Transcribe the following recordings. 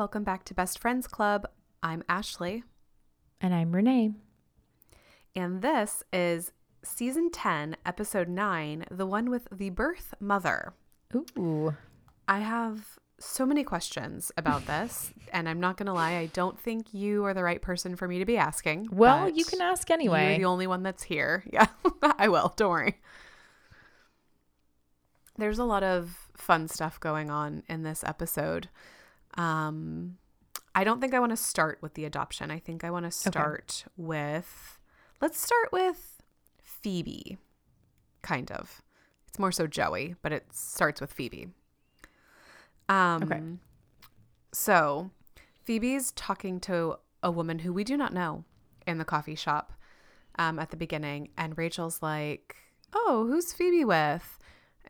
Welcome back to Best Friends Club. I'm Ashley, And I'm Renee. and this is season 10, episode 9, the one with the birth mother. Ooh. I have so many questions about this, and I'm not going to lie, I don't think you are the right person for me to be asking. Well, you can ask anyway. You're the only one that's here. Yeah, I will. Don't worry. There's a lot of fun stuff going on in this episode. Um, I don't think I want to start with the adoption. I think I want to start with, let's start with Phoebe, kind of. It's more so Joey, but it starts with Phoebe. Um, Okay. So Phoebe's talking to a woman who we do not know in the coffee shop um, at the beginning, and Rachel's like, "Oh, who's Phoebe with?"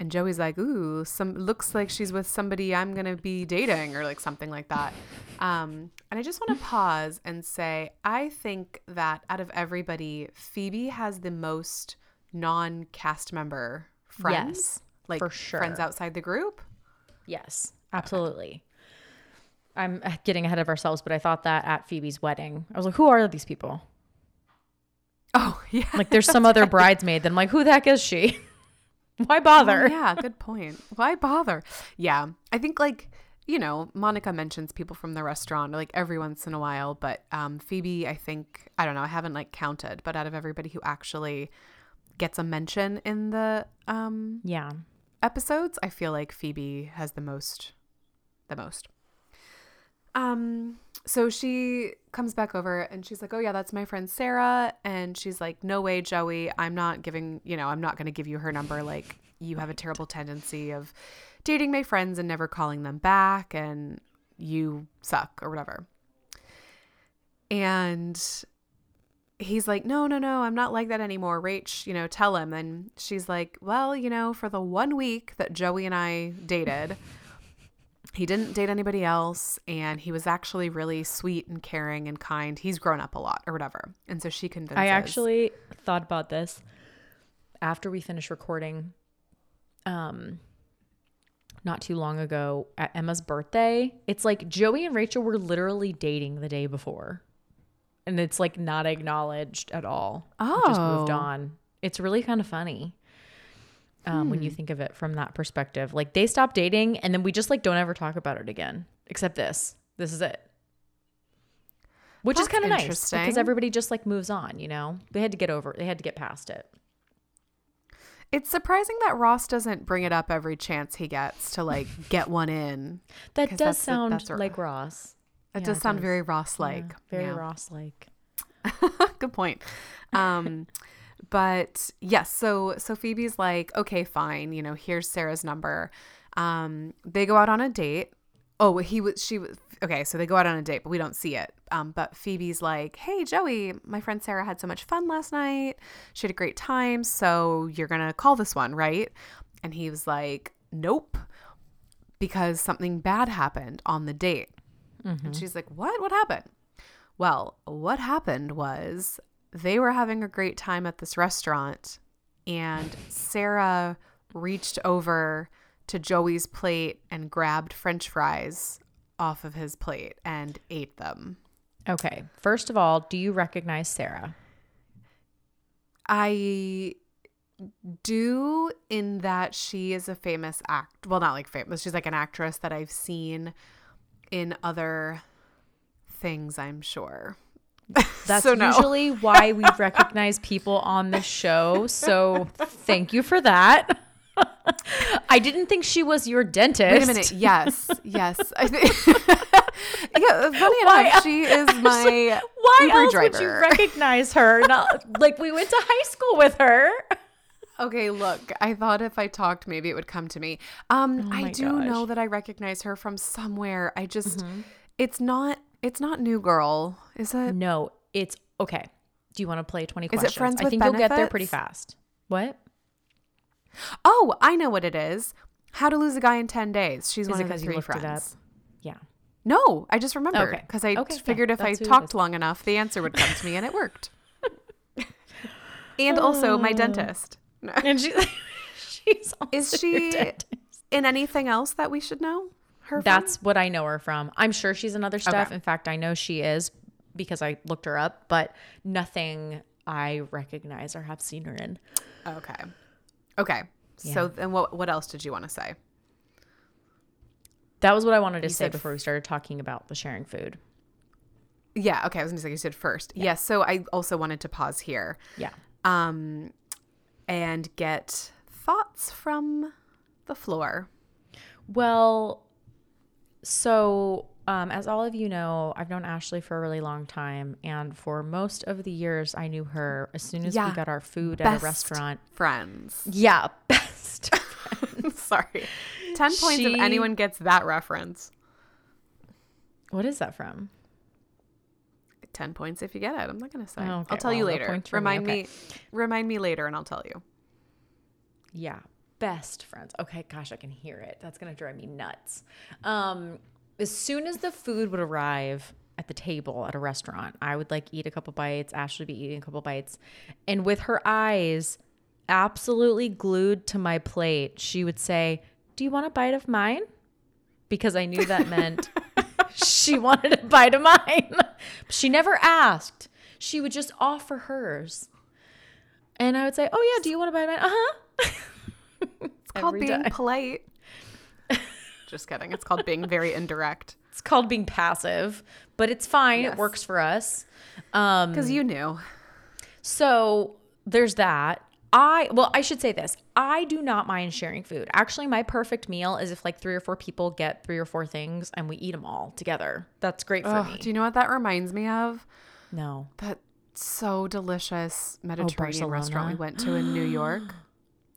And Joey's like, "Ooh, some looks like she's with somebody I'm gonna be dating, or like something like that." Um, and I just want to pause and say, I think that out of everybody, Phoebe has the most non-cast member friends, Yes, like for sure. friends outside the group. Yes, absolutely. I'm uh, getting ahead of ourselves, but I thought that at Phoebe's wedding. I was like, who are these people? Oh yeah, Like, there's some other bridesmaid. Then I'm like, who the heck is she? Why bother? Oh, yeah, good point. Why bother? Yeah, I think like you know, Monica mentions people from the restaurant like every once in a while, but um, Phoebe, I think I don't know, I haven't like counted, but out of everybody who actually gets a mention in the um, Yeah. episodes, I feel like Phoebe has the most, the most. Um, so she comes back over and she's like, "Oh yeah, that's my friend Sarah." And she's like, "No way, Joey. I'm not giving, you know, I'm not going to give you her number like you have a terrible tendency of dating my friends and never calling them back and you suck or whatever." And he's like, no, no, no, I'm not like that anymore. Rach, you know, tell him. And she's like, well, you know, for the one week that Joey and I dated, he didn't date anybody else. And he was actually really sweet and caring and kind. He's grown up a lot or whatever. And so she convinces. I actually thought about this after we finished recording um not too long ago at Emma's birthday. It's like Joey and Rachel were literally dating the day before. And it's like not acknowledged at all. Oh. Just moved Oh. on. It's really kind of funny. Um, when Hmm. you think of it from that perspective. Like they stopped dating and then we just like don't ever talk about it again. Except this. This is it. Which is kind of nice because everybody just like moves on, you know? They had to get over they had to get past it. It's surprising that Ross doesn't bring it up every chance he gets to like get one in. that does the- sound like Ross. That Yeah, does sound does. very Ross like. Yeah, very Ross like. Good point. Um, but yes, so so Phoebe's like, okay, fine. You know, here's Sarah's number. Um, they go out on a date. Oh, he was she was okay. So they go out on a date, but we don't see it. Um, but Phoebe's like, hey, Joey, my friend Sarah had so much fun last night. She had a great time. So you're gonna call this one, right? And he was like, nope, because something bad happened on the date. And she's like, What? What happened? Well, what happened was they were having a great time at this restaurant, and Sarah reached over to Joey's plate and grabbed french fries off of his plate and ate them. Okay. First of all, do you recognize Sarah? I do in that she is a famous act well not like famous she's like an actress that I've seen in other things I'm sure That's So no. usually why we recognize people on the show. So thank you for that. I didn't think she was your dentist. Wait a minute. Yes, yes. I think. yeah, funny Why enough, she is my Why Uber else driver. would you recognize her? Not like we went to high school with her. Okay, look. I thought if I talked, maybe it would come to me. Um, Oh I do gosh. Mm-hmm. know that I recognize her from somewhere. I just, it's not, it's not New Girl, is it? No, it's okay. Do you want to play 20 it questions? Friends I with think you'll get there pretty fast. What? Oh, I know what it is. How to Lose a Guy in Ten Days. She's Is one it of the three friends. up? Yeah. No, I just remembered Okay. because I Okay, yeah, figured if I that's who it talked long enough, the answer would come to me, and it worked. and also, my oh. dentist. And she, she's Is she in anything else that we should know? her from? That's what I know her from. I'm sure she's in other stuff. Okay. In fact, I know she is because I looked her up, but nothing I recognize or have seen her in. Okay. Okay. So then what what else did you want to say? That was what I wanted to say said before we started talking about the sharing food. Yeah, okay, I was going to say you said first. Yes, so I also wanted to pause here Yeah. um and get thoughts from the floor. Well, so um, as all of you know, I've known Ashley for a really long time, and for most of the years, I knew her as soon as Yeah. we got our food at a restaurant. Friends. Yeah, best. friends. Sorry. 10 points She- if anyone gets that reference. what is that from? 10 points if you get it. I'm not going to say. Okay, I'll tell you well, no later. points for me, remind okay. me remind me later and I'll tell you. Yeah, best friends. Okay, gosh, I can hear it. That's gonna drive me nuts. Um, as soon as the food would arrive at the table at a restaurant, I would like eat a couple bites. Ashley would be eating a couple bites, and with her eyes absolutely glued to my plate, she would say, "Do you want a bite of mine?" Because I knew that meant she wanted a bite of mine. she never asked. She would just offer hers. And I would say, "Oh yeah, do you want a bite of mine?" Uh huh. It's called being polite. Just kidding. It's called being very indirect. It's called being passive, but it's fine. Yes. It works for us. Um, Because you knew. so there's that. I well, I should say this. I do not mind sharing food. Actually, my perfect meal is if like three or four people get three or four things and we eat them all together. That's great for Ugh, me. do you know what that reminds me of? no. That so delicious Mediterranean restaurant we went to in New York.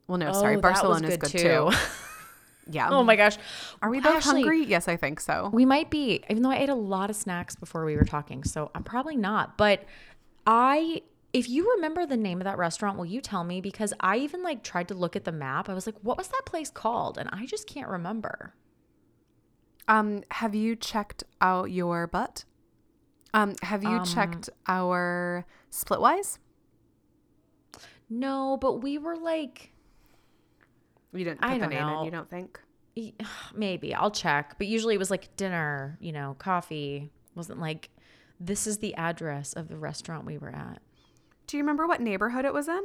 Well, no, sorry, Oh, was Barcelona is good too. Yeah. oh my gosh. Are we both Ashley, hungry? Yes, I think so. We might be, even though I ate a lot of snacks before we were talking. So I'm probably not. But I, if you remember the name of that restaurant, will you tell me? Because I even like tried to look at the map. I was like, what was that place called? And I just can't remember. Um, have you checked out your butt? Um, have you checked our Splitwise? No, but we were like, You didn't I put the don't name know. in, you don't think? maybe I'll check. But usually it was like dinner, you know, coffee. wasn't like, this is the address of the restaurant we were at. Do you remember what neighborhood it was in?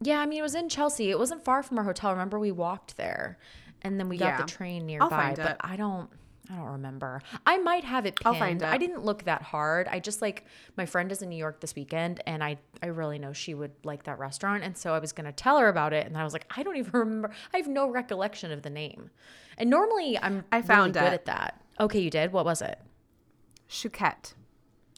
Yeah, I mean, it was in Chelsea. It wasn't far from our hotel. Remember, we walked there, and then we got Yeah. the train nearby. but. I don't, I don't remember. I might have it pinned. I'll find I didn't look that hard. I just like my friend is in New York this weekend, and I, I really know she would like that restaurant, and so I was gonna tell her about it, and I was like, I don't even remember. I have no recollection of the name. And normally, I'm I found really good at that. Okay, you did. What was it? Chouquette.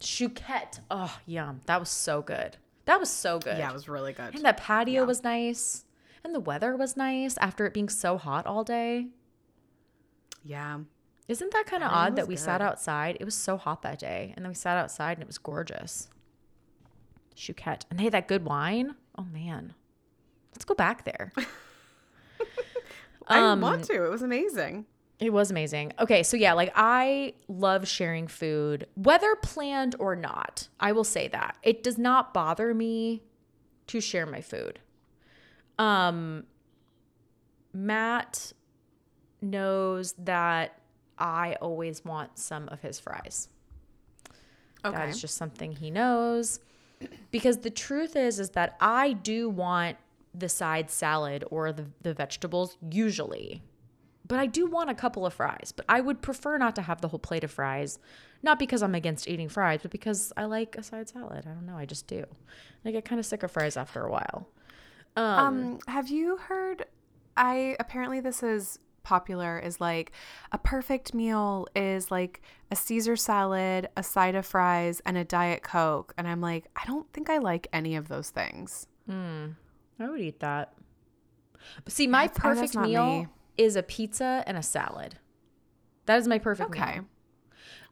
Chouquette. Oh, yum. That was so good. That was so good. Yeah, it was really good. And that patio was nice. And the weather was nice after it being so hot all day. Yeah. Isn't that kind of odd that we sat outside? It was so hot that day. And then we sat outside and it was gorgeous. Chouquette. And they had that good wine. Oh, man. Let's go back there. I Um, want to. It was amazing. It was amazing. Okay, so yeah, like I love sharing food, whether planned or not. I will say that. It does not bother me to share my food. Um Matt knows that I always want some of his fries. Okay. That is just something he knows. Because the truth is is that I do want the side salad or the, the vegetables usually. But I do want a couple of fries. But I would prefer not to have the whole plate of fries. Not because I'm against eating fries, but because I like a side salad. I don't know, I just do. I get kind of sick of fries after a while. Um, have you heard? I apparently this is popular. Is like a perfect meal is like a Caesar salad, a side of fries, and a diet coke. And I'm like, I don't think I like any of those things. Hmm. I would eat that. But see, my That's- perfect meal me. is a pizza and a salad. That is my perfect meal. Okay.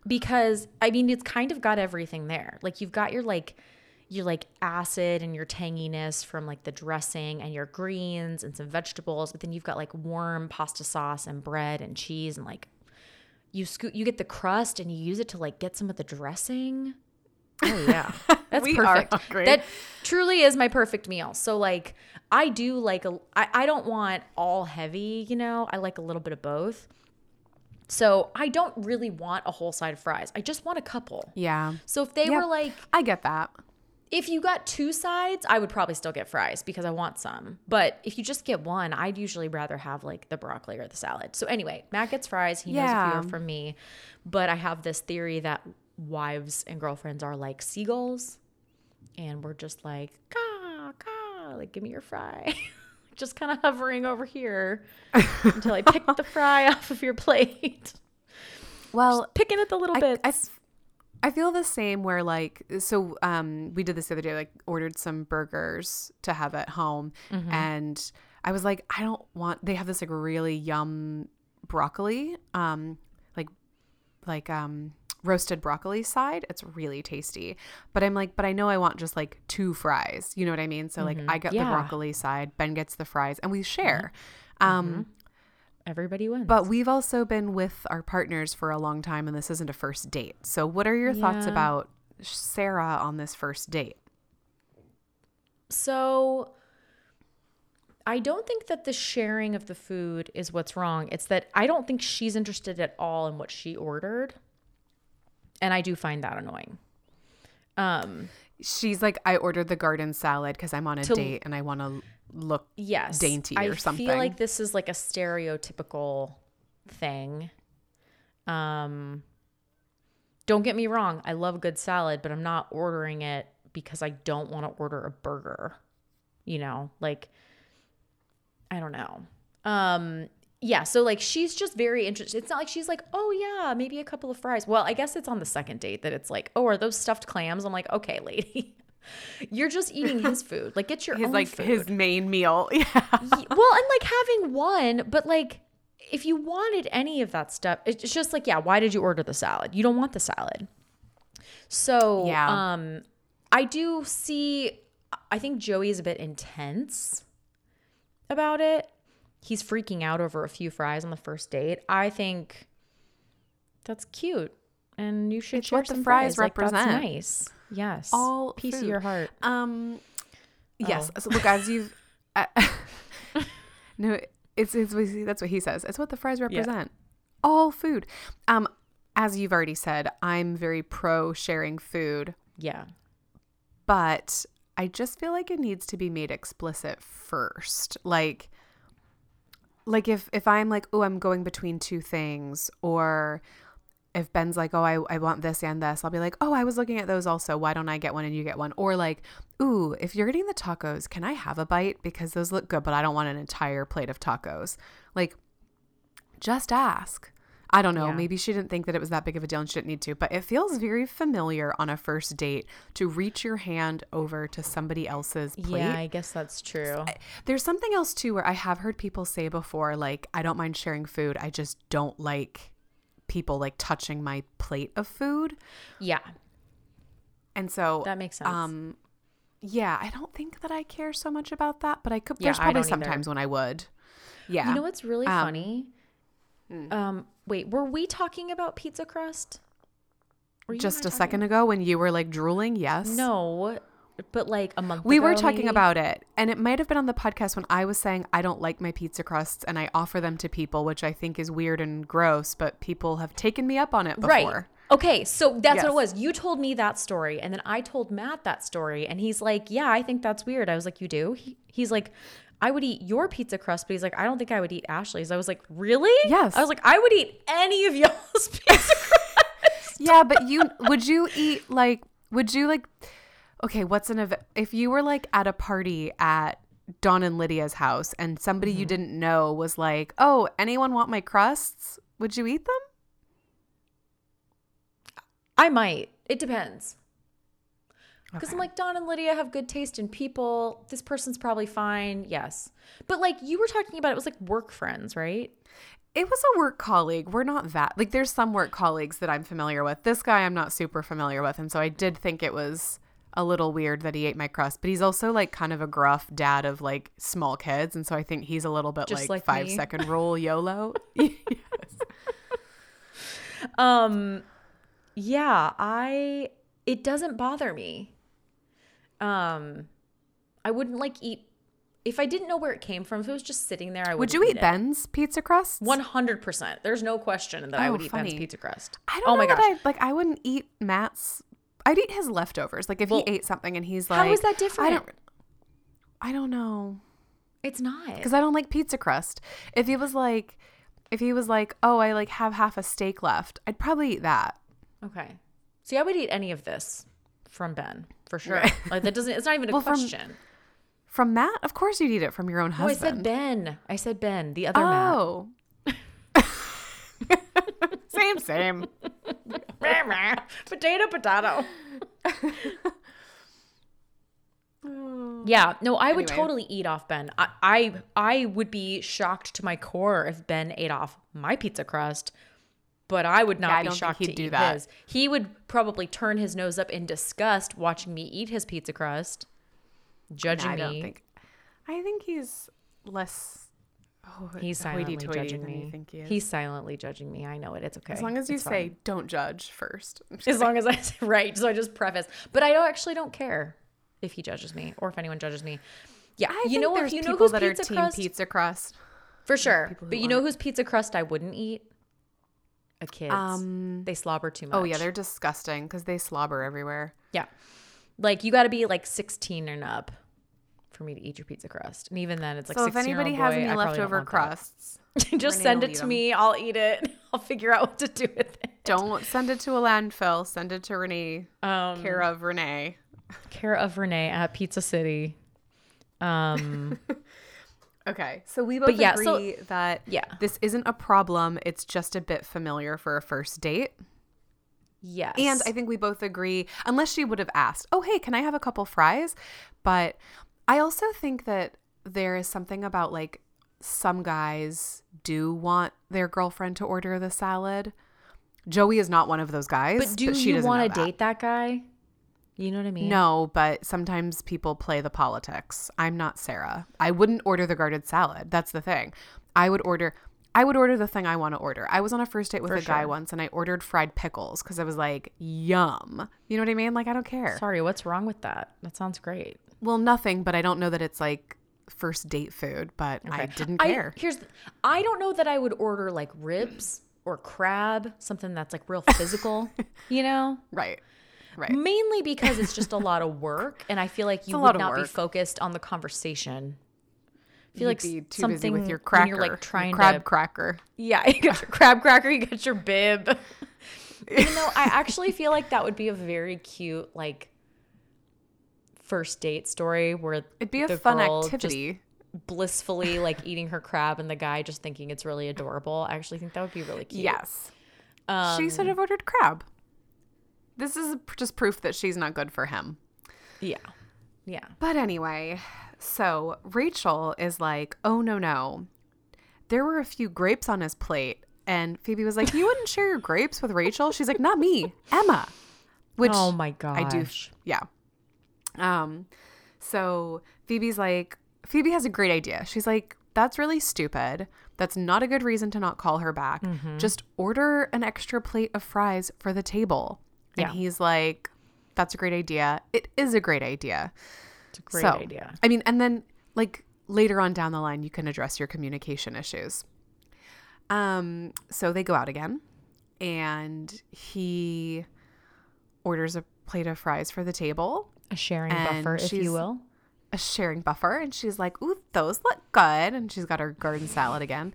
because I mean it's kind of got everything there. Like you've got your like your like acid and your tanginess from like the dressing and your greens and some vegetables, but then you've got like warm pasta sauce and bread and cheese and like you scoot you get the crust and you use it to like get some of the dressing. Oh yeah. That's perfect. That truly is my perfect meal. So like I do like a I, I don't want all heavy, you know. I like a little bit of both. So I don't really want a whole side of fries. I just want a couple. Yeah. So if they Yep. were like, I get that. If you got two sides, I would probably still get fries because I want some. But if you just get one, I'd usually rather have like the broccoli or the salad. So anyway, Matt gets fries. He knows a few are from me. But I have this theory that wives and girlfriends are like seagulls. And we're just like, caw, caw, like, give me your fry. just kind of hovering over here until I pick the fry off of your plate. Well, Picking at the little I, bits. I I feel the same where like so um we did this the other day like ordered some burgers to have at home Mm-hmm. and I was like I don't want they have this like really yum broccoli um like like um roasted broccoli side it's really tasty but I'm like but I know I want just like two fries you know what I mean so like I get Mm-hmm. Yeah. the broccoli side Ben gets the fries and we share um Everybody wins. but we've also been with our partners for a long time, and this isn't a first date. So, what are your thoughts about Sarah on this first date? So I don't think that the sharing of the food is what's wrong. It's that I don't think she's interested at all in what she ordered. And I do find that annoying. Um She's like, I ordered the garden salad because I'm on a To- date and I want to look. yes. Dainty I or something. I feel like this is like a stereotypical thing. Um don't get me wrong, I love good salad, but I'm not ordering it because I don't want to order a burger. You know, like I don't know. Um yeah, so like she's just very interested. It's not like she's like, "Oh yeah, maybe a couple of fries." Well, I guess it's on the second date that it's like, "Oh, are those stuffed clams?" I'm like, "Okay, lady." You're just eating his food. Like get your His own like food. his main meal. Yeah. Ye- well, and like having one, but like if you wanted any of that stuff, it's just like, yeah, why did you order the salad? You don't want the salad. So, Yeah. um, I do see, I think Joey is a bit intense about it. He's freaking out over a few fries on the first date. I think that's cute. And you should It's share what the some fries Like, that's represent. nice. Yes. All piece of your heart. Um, yes. Oh. So look, as you've, uh, no, it's, it's what he- that's what he says. It's what the fries represent. All food. Um, as you've already said, I'm very pro sharing food, Yeah. but I just feel like it needs to be made explicit first. Like, like if if I'm like, oh, I'm going between two things, or if Ben's like, oh, I, I want this and this, I'll be like, oh, I was looking at those also. Why don't I get one and you get one? Or like, ooh, if you're getting the tacos, can I have a bite because those look good, but I don't want an entire plate of tacos. Like, just ask. I don't know. Yeah. Maybe she didn't think that it was that big of a deal and she didn't need to, but it feels very familiar on a first date to reach your hand over to somebody else's plate. Yeah, I guess that's true. There's something else too where I have heard people say before, like, I don't mind sharing food. I just don't like people like touching my plate of food. Yeah. And so That makes sense. Um yeah, I don't think that I care so much about that, but I could Yeah, there's probably either. sometimes when I would. Yeah. You know what's really Um, funny? Um, wait, were we talking about pizza crust? Just a talking- second ago when you were like drooling, yes. No, but like a month. We were talking maybe? about it, and it might have been on the podcast when I was saying I don't like my pizza crusts and I offer them to people, which I think is weird and gross, but people have taken me up on it before. right. Okay, so that's what it was. You told me that story, and then I told Matt that story, and he's like, "Yeah, I think that's weird." I was like, "You do?" He, he's like, "I would eat your pizza crust," but he's like, "I don't think I would eat Ashley's." I was like, "Really?" Yes. I was like, "I would eat any of y'all's pizza crust." Yeah, but you would you eat like would you like okay, what's an event if you were like at a party at Dawn and Lydia's house and somebody Mm-hmm. you didn't know was like, "Oh, anyone want my crusts?" Would you eat them? I might. It depends. Because I'm like, Don and Lydia have good taste in people. This person's probably fine. Yes. But like you were talking about, it was like work friends, right? It was a work colleague. We're not that like there's some work colleagues that I'm familiar with. This guy I'm not super familiar with, and so I did think it was a little weird that he ate my crust, but he's also like kind of a gruff dad of like small kids, and so I think he's a little bit Just like, like five second rule YOLO. Um, yeah, I, it doesn't bother me. Um, I wouldn't like eat if I didn't know where it came from, if it was just sitting there, I would. Would you eat it. Ben's pizza crust? One hundred percent. There's no question that I Oh, would eat Ben's pizza crust. I don't oh know my that gosh. I like. I wouldn't eat Matt's. I'd eat his leftovers. Like if Well, he ate something and he's like, how is that I different? don't. I don't know It's not. because I don't like pizza crust. If he was like, if he was like, oh, I like have half a steak left, I'd probably eat that. Okay. See, I would eat any of this from Ben for sure. Right. Like that doesn't. It's not even a Well, question. From Matt, of course you'd eat it from your own Oh, I said Ben. I said Ben. The other Matt. oh. same, same. potato, potato. Yeah, no, I would Anyway. totally eat off Ben. I, I I would be shocked to my core if Ben ate off my pizza crust, but I would not Yeah, be shocked he'd to do that. his. He would probably turn his nose up in disgust watching me eat his pizza crust, judging I me. don't think. I think he's less. Oh, He's silently judging me. he. He's silently judging me. I know it. It's okay. as long as you It's say fine. don't judge first. As long as I say right. So I just preface, but I don't actually don't care if he judges me or if anyone judges me. Yeah, I you know there's You know people that pizza are team crust pizza crust. for sure. But you know whose pizza crust I wouldn't eat? A kid's. Um, they slobber too much. Oh yeah, they're disgusting because they slobber everywhere. yeah. Like you got to be like 16 and up for me to eat your pizza crust, and even then, it's like so if anybody old has boy, any I leftover crusts, just Renee send it to to 'em. me. I'll eat it. I'll figure out what to do with it. don't send it to a landfill. Send it to Renee. Um, Care of Renee. care of Renee at Pizza City. Um, Okay, so we both yeah, so- agree that yeah. this isn't a problem. It's just a bit familiar for a first date. yes. And I think we both agree, unless she would have asked, oh, hey, can I have a couple fries? But I also think that there is something about like some guys do want their girlfriend to order the salad. Joey is not one of those guys. But do she you want to date that guy? You know what I mean? No, but sometimes people play the politics. I'm not Sarah. I wouldn't order the guarded salad. That's the thing. I would order I would order the thing I want to order. I was on a first date with For a guy once and I ordered fried pickles cuz I was like, "Yum." You know what I mean? Like I don't care. Sorry, what's wrong with that? That sounds great. Well, nothing, but I don't know that it's like first date food, but I didn't care. I, here's I don't know that I would order like ribs or crab, something that's like real physical, you know? right. Right. Mainly because it's just a lot of work and I feel like you would not be focused on the conversation. I feel You'd like something with your cracker. you're like trying crab to cracker. Yeah, you got your crab cracker, you got your bib. Even though I actually feel like that would be a very cute like first date story where It'd be a the fun activity. blissfully like eating her crab and the guy just thinking it's really adorable. I actually think that would be really cute. Yes. Um, she should have ordered crab. This is just proof that she's not good for him. Yeah. Yeah. But anyway, so Rachel is like, oh no, no. There were a few grapes on his plate. And Phoebe was like, You wouldn't share your grapes with Rachel? She's like, Not me, Emma. Which oh my gosh. I do. Yeah. Um, so Phoebe's like, Phoebe has a great idea. She's like, that's really stupid. That's not a good reason to not call her back. Mm-hmm. Just order an extra plate of fries for the table. And Yeah. he's like, that's a great idea. It is a great idea. It's a great so, idea. I mean, and then like later on down the line, you can address your communication issues. Um, so they go out again, and he orders a plate of fries for the table, A sharing buffer, if you will. A sharing buffer, and she's like, "Ooh, those look good," and she's got her garden salad again,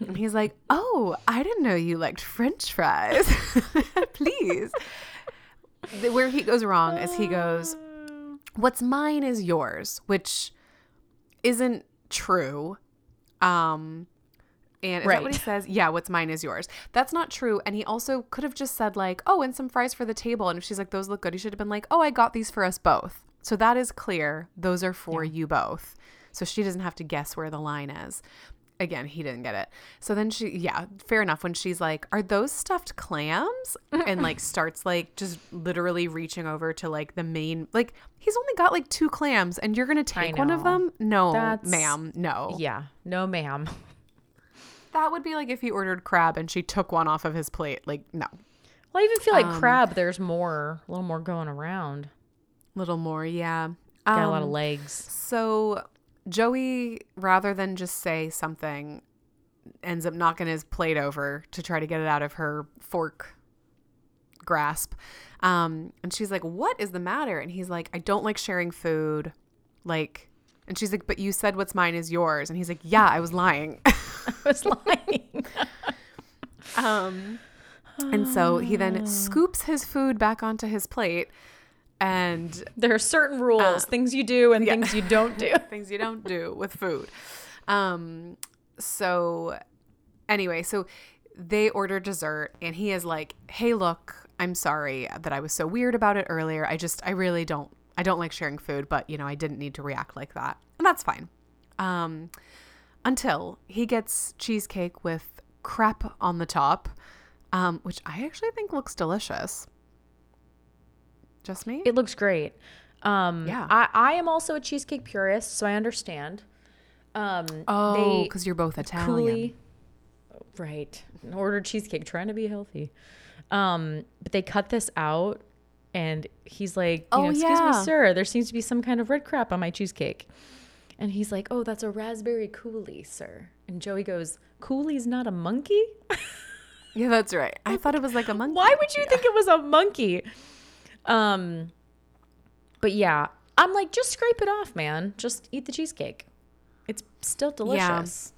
and he's like, "Oh, I didn't know you liked French fries. Please." Where he goes wrong is he goes, what's mine is yours, which isn't true. Um and is that what he says? Yeah, what's mine is yours. That's not true. And he also could have just said, like, oh, and some fries for the table. And if she's like, those look good, he should have been like, oh, I got these for us both. So that is clear. Those are for you both. So she doesn't have to guess where the line is. Again, he didn't get it. So then she, yeah, fair enough. When she's like, are those stuffed clams? And like starts like just literally reaching over to like the main, like, he's only got like two clams and you're going to take one of them? No, That's- ma'am. No. Yeah. No, ma'am. That would be like if he ordered crab and she took one off of his plate. Like, no. Well, I even feel like Um, crab, there's more, a little more going around. Little more, yeah. Got a lot of Um, legs. So Joey, rather than just say something, ends up knocking his plate over to try to get it out of her fork grasp. Um, and she's like, What is the matter? And he's like, I don't like sharing food. Like, and she's like, But you said what's mine is yours. And he's like, Yeah, I was lying. I was lying. um, and so he then scoops his food back onto his plate and there are certain rules, things you do and yeah. things you don't do. things you don't do with food. Um, so anyway, so they order dessert and he is like, "Hey, look, I'm sorry that I was so weird about it earlier. I just I really don't I don't like sharing food, but you know, I didn't need to react like that." And that's fine. Um, until he gets cheesecake with crap on the top, um, which I actually think looks delicious. Just me? It looks great. Um, Yeah. I, I am also a cheesecake purist, so I understand. Um, oh, because you're both Italian. coolly, right? Ordered cheesecake, trying to be healthy. Um, but they cut this out, and he's like, Oh, know, excuse yeah. me, sir, there seems to be some kind of red crap on my cheesecake. And he's like, oh, that's a raspberry coulis, sir. And Joey goes, coolie's not a monkey? Yeah, that's right. I thought it was like a monkey. Why would you think it was a monkey? Um, but yeah, I'm like, just scrape it off, man. Just eat the cheesecake. It's still delicious.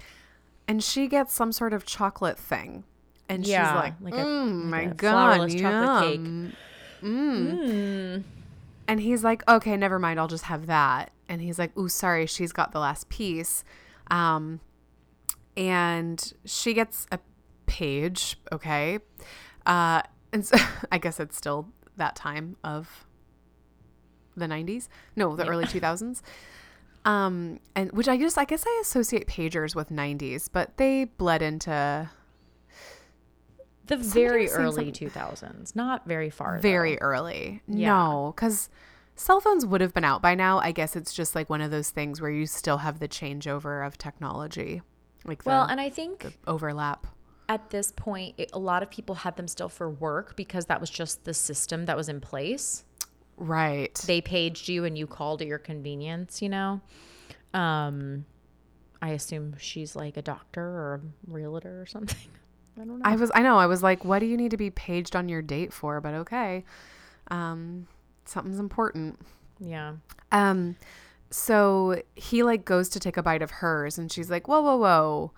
and she gets some sort of chocolate thing, and Yeah, she's like, like a- "Mm, like my god, flourless chocolate cake." Mm. Mm. And he's like, okay, never mind, I'll just have that. And he's like, ooh, sorry, she's got the last piece. Um, and she gets a page, okay. Uh, and so I guess it's still that time of the 90s. No, the early 2000s. Um, and which I guess I guess I associate pagers with 90s, but they bled into The very early some- 2000s, not very far. very though. early. Yeah. No, because cell phones would have been out by now. I guess it's just like one of those things where you still have the changeover of technology, like the, Well, and I think the overlap. At this point, it, a lot of people had them still for work because that was just the system that was in place. Right. They paged you and you called at your convenience, you know? Um, I assume she's like a doctor or a realtor or something. I don't know. I was. I know. I was like, what do you need to be paged on your date for? But okay, um, something's important. yeah. Um, so he like goes to take a bite of hers, and she's like, "Whoa, whoa, whoa!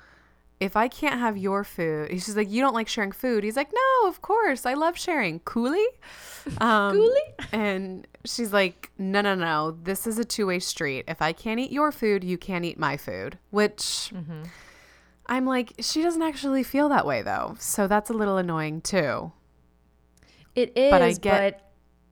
If I can't have your food," she's like, "You don't like sharing food." He's like, "No, of course, I love sharing." Coulis, um, Coulis? and she's like, "No, no, no. This is a two way street. If I can't eat your food, you can't eat my food." Which I'm like, she doesn't actually feel that way though, so that's a little annoying too. It is, But but I get-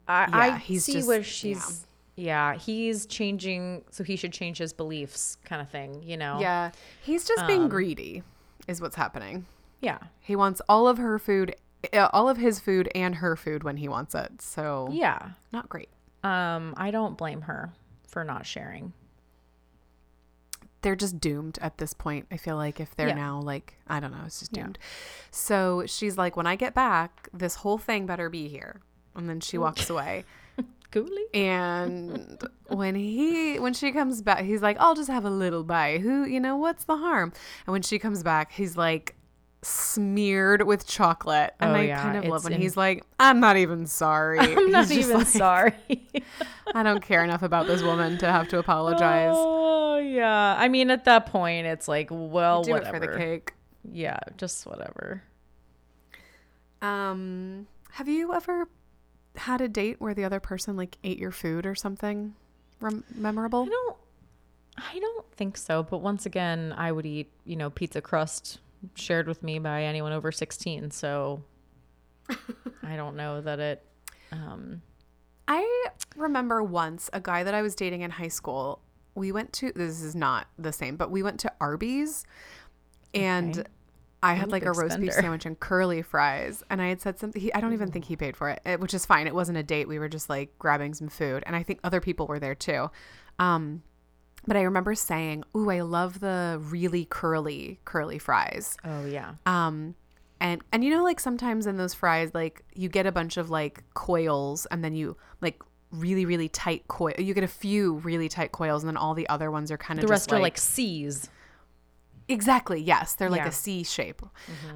I, Yeah, I he's see just- where she's. Yeah. he's changing, so he should change his beliefs, kind of thing. You know? Yeah, he's just being Um, greedy, is what's happening. Yeah. He wants all of her food, uh, all of his food and her food when he wants it. So Yeah. not great. Um, I don't blame her for not sharing. They're just doomed at this point. I feel like if they're Yeah. now like I don't know, it's just Yeah. doomed. So she's like, when I get back, this whole thing better be here. And then she walks away. Coulis. And when he when she comes back, he's like, I'll just have a little bite. Who you know, what's the harm? And when she comes back, he's like smeared with chocolate. And Oh, I yeah, kind of love when in- he's like, I'm not even sorry. I'm not He's even like, sorry. I don't care enough about this woman to have to apologize. Oh yeah. I mean, at that point, it's like, well, Do whatever. it for the cake. Yeah, just whatever. Um, have you ever had a date where the other person like ate your food or something rem- memorable? I don't. I don't think so. But once again, I would eat, you know, pizza crust shared with me by anyone over sixteen. So I don't know that it. Um, I remember once a guy that I was dating in high school. We went to this is not the same, but we went to Arby's and Okay. I had like a roast beef sandwich and curly fries and I had said something he, I don't even think he paid for it, eh, which is fine. It wasn't a date. We were just like grabbing some food and I think other people were there too. Um but I remember saying, "Ooh, I love the really curly curly fries." oh yeah. Um and and you know like sometimes in those fries like you get a bunch of like coils and then you like really really tight coil. You get a few really tight coils, and then all the other ones are kind of The just rest are like C's. Exactly. Yes, they're like Yeah. a C shape.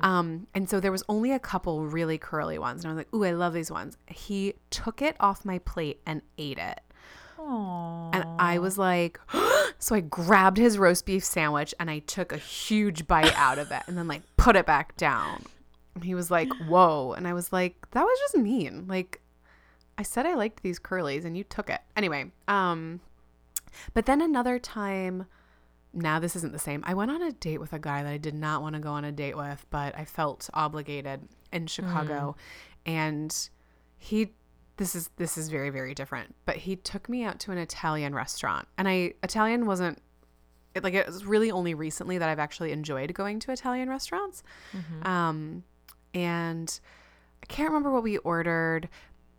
Um, and so there was only a couple really curly ones, and I was like, "Ooh, I love these ones." He took it off my plate and ate it, Aww. and I was like, so I grabbed his roast beef sandwich and I took a huge bite out of it, and then like put it back down. And he was like, "Whoa!" And I was like, "That was just mean." Like, I said I liked these curlies, and you took it anyway. Um, but then another time now this isn't the same. I went on a date with a guy that I did not want to go on a date with, but I felt obligated in Chicago. And he this is this is very very different, but he took me out to an Italian restaurant. And I Italian wasn't it, like it was really only recently that I've actually enjoyed going to Italian restaurants. Um and I can't remember what we ordered,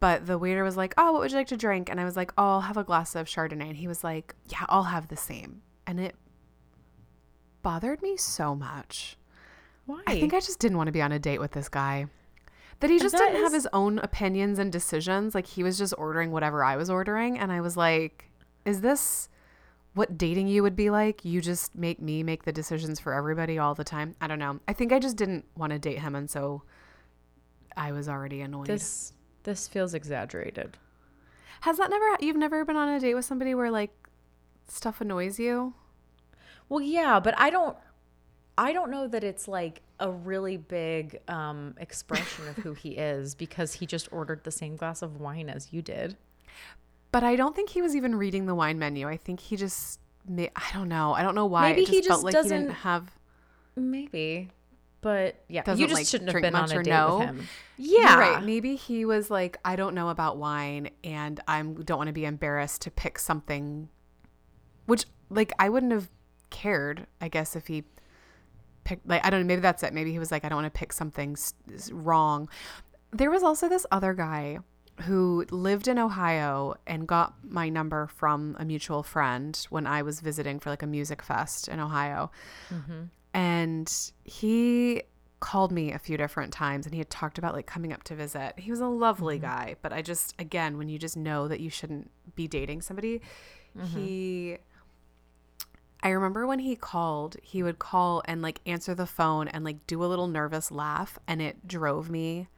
but the waiter was like, "Oh, what would you like to drink?" And I was like, "Oh, I'll have a glass of Chardonnay." And he was like, "Yeah, I'll have the same." And it bothered me so much. Why? I think I just didn't want to be on a date with this guy. That he just That didn't have his own opinions and decisions. Like he was just ordering whatever I was ordering. And I was like, is this what dating you would be like? You just make me make the decisions for everybody all the time? I don't know. I think I just didn't want to date him. And so I was already annoyed. this this feels exaggerated. Has that never, you've never been on a date with somebody where like stuff annoys you? Well, yeah, but I don't I don't know that it's like a really big um expression of who he is because he just ordered the same glass of wine as you did. But I don't think he was even reading the wine menu. I think he just, I don't know. I don't know why. Maybe just he felt just like he doesn't- didn't have. Maybe. But yeah, you just like, shouldn't have been on a or date no? with him. You're Yeah. right. Maybe he was like, I don't know about wine, and I don't want to be embarrassed to pick something, which like I wouldn't have cared. I guess if he picked like I don't know. Maybe that's it. Maybe he was like, I don't want to pick something wrong. There was also this other guy who lived in Ohio and got my number from a mutual friend when I was visiting for like a music fest in Ohio. Mm-hmm. And he called me a few different times and he had talked about like coming up to visit. He was a lovely mm-hmm. guy, but I just again, when you just know that you shouldn't be dating somebody, mm-hmm. he I remember when he called, he would call and like answer the phone and like do a little nervous laugh and it drove me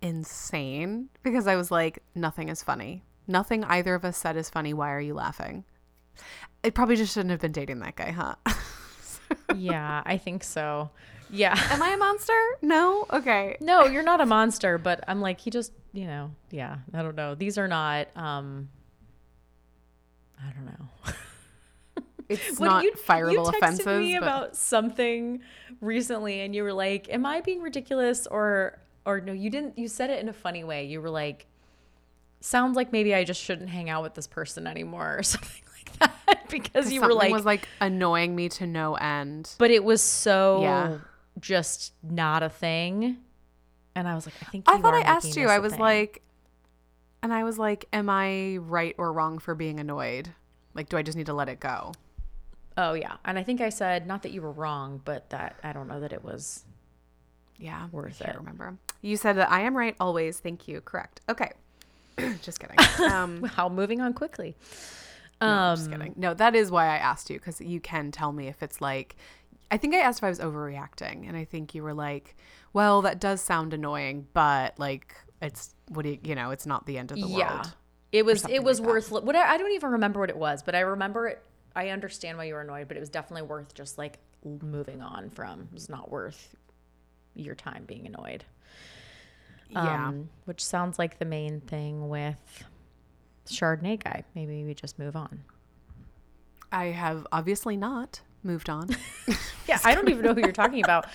insane because I was like nothing is funny. Nothing either of us said is funny. Why are you laughing? It probably just shouldn't have been dating that guy, huh? yeah, I think so. Yeah. Am I a monster? No? Okay. No, you're not a monster, but I'm like he just, you know, yeah, I don't know. These are not um I don't know. It's When not you, fireable you texted offenses. me but about something recently and you were like, "Am I being ridiculous or or no, you didn't you said it in a funny way. You were like sounds like maybe I just shouldn't hang out with this person anymore or something like that because you were like was like annoying me to no end. but it was so Yeah. just not a thing. And I was like, I think I thought I asked you. I was thing. like, and I was like, am I right or wrong for being annoyed? Like, do I just need to let it go? Oh yeah, and I think I said not that you were wrong, but that I don't know that it was. Yeah, Worth I it. remember. You said that I am right always. Thank you. Correct. Okay. just kidding. Um, Wow, moving on quickly. no, I'm Um, just kidding. No, that is why I asked you because you can tell me if it's like. I think I asked if I was overreacting, and I think you were like, "Well, that does sound annoying, but like, it's what do you, you know? It's not the end of the world." yeah, world." it was it was like worth. li- What I I don't even remember what it was, but I remember it. I understand why you were annoyed, but it was definitely worth just like moving on from. It's not worth your time being annoyed. Yeah. Um, which sounds like the main thing with Chardonnay guy. Maybe we just move on. I have obviously not moved on. Yeah, I don't even know who you're talking about.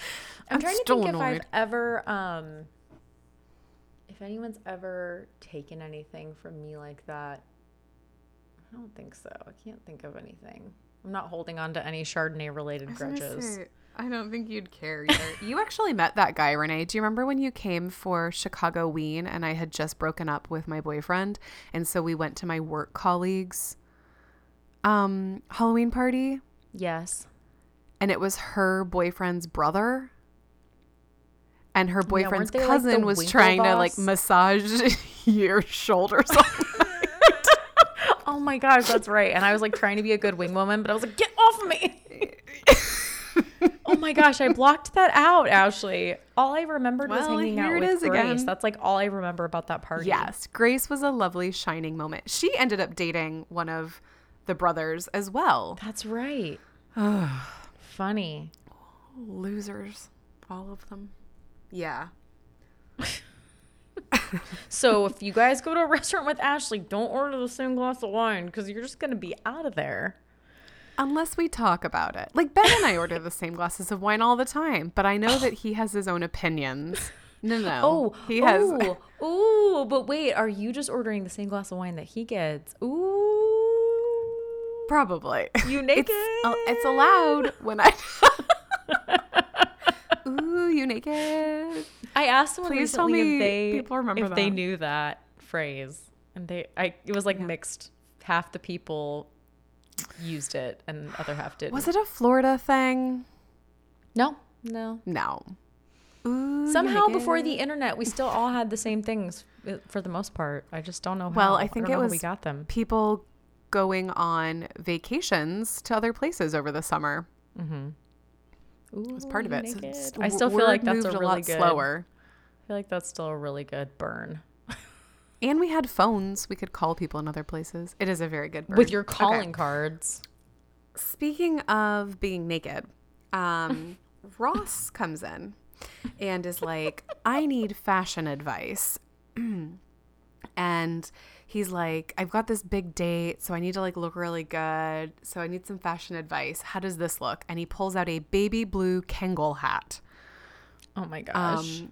I'm, I'm trying to think if I've ever, um, if anyone's ever taken anything from me like that. I don't think so. I can't think of anything. I'm not holding on to any Chardonnay related I was gonna grudges. say, I don't think you'd care either. you actually met that guy, Renee. Do you remember when you came for Chicago Ween and I had just broken up with my boyfriend? And so we went to my work colleague's um, Halloween party Yes. and it was her boyfriend's brother. And her boyfriend's like, the cousin was trying to like massage your shoulders. Oh my gosh, that's right. And I was like trying to be a good wing woman, but I was like, get off of me. oh my gosh, I blocked that out, Ashley. All I remembered was hanging here out it with is Grace. again. That's like all I remember about that party. Yes, Grace was a lovely shining moment. She ended up dating one of the brothers as well. That's right. Funny. Losers, all of them. Yeah. So if you guys go to a restaurant with Ashley, don't order the same glass of wine because you're just gonna be out of there. Unless we talk about it. Like Ben and I order the same glasses of wine all the time, but I know that he has his own opinions. No, no. Oh, he has. Ooh, ooh, but wait, are you just ordering the same glass of wine that he gets? Ooh, Probably. you naked? It's, it's allowed when I. Ooh, you naked. I asked someone Please tell recently me if they people remember if they knew that phrase, and they I it was like mixed. Half the people used it, and other half didn't. Was it a Florida thing? No, no. No. Ooh, Somehow before the internet, we still all had the same things uh, for the most part. I just don't know. How. Well. I think don't it was we got them. people going on vacations to other places over the summer. Ooh, was part of it. So naked. it's- I still feel like that's a really lot good. slower. I feel like that's still a really good burn And we had phones. We could call people in other places. It is a very good burn. with your Okay. calling cards. Speaking of being naked, um, Ross comes in and is like, I need fashion advice. and he's like, I've got this big date, so I need to like look really good. So I need some fashion advice. How does this look? And he pulls out a baby blue Kangol hat. Oh my gosh. Um,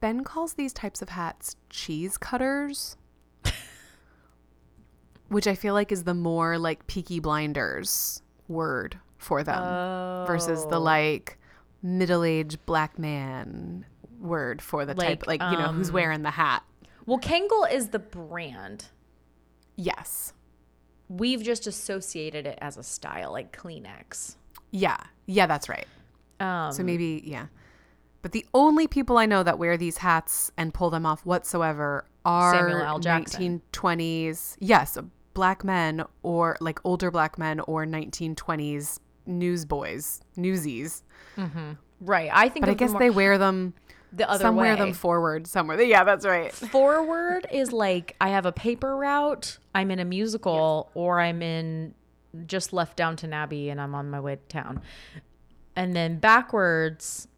Ben calls these types of hats cheese cutters, which I feel like is the more like Peaky Blinders word for them versus the Oh. like middle-aged black man word for the type Like, like you know who's um, wearing the hat. Well, Kangol is the brand. Yes. We've just associated it as a style, like Kleenex. Yeah. Yeah, that's right. Um, So maybe yeah. But the only people I know that wear these hats and pull them off whatsoever are Samuel L. Jackson. 1920s. Yes, black men or like older black men or 1920s newsboys, newsies. right. I think But I guess more- they wear them the other some way. them forward, somewhere. Yeah, that's right. Forward is like I have a paper route, I'm in a musical, or I'm in just left Downton Abbey and I'm on my way to town. And then backwards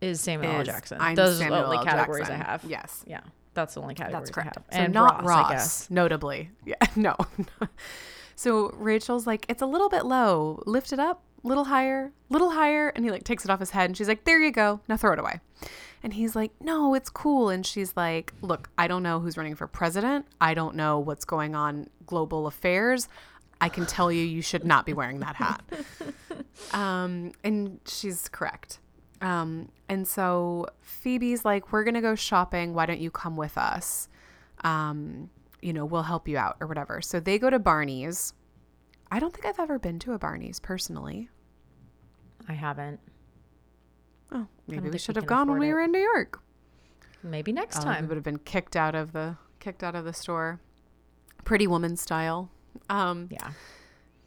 is Samuel L. Jackson. I'm Those Samuel are the only L. categories Jackson. I have. Yes. Yeah. That's the only categories That's correct. I have. So not Ross, Ross, I guess. notably. Yeah, no. so Rachel's like, it's a little bit low. Lift it up, little higher, little higher, and he like takes it off his head, and she's like, there you go. Now throw it away. And he's like, no, it's cool. And she's like, look, I don't know who's running for president. I don't know what's going on global affairs. I can tell you, you should not be wearing that hat. um, and she's correct. Um, and so Phoebe's like, we're going to go shopping. Why don't you come with us? Um, you know, we'll help you out or whatever. So they go to Barney's. I don't think I've ever been to a Barney's personally. I haven't. Oh, maybe we should have gone when we it. were in New York. Maybe next time we would have been kicked out of the kicked out of the store. Pretty woman style. Um, Yeah.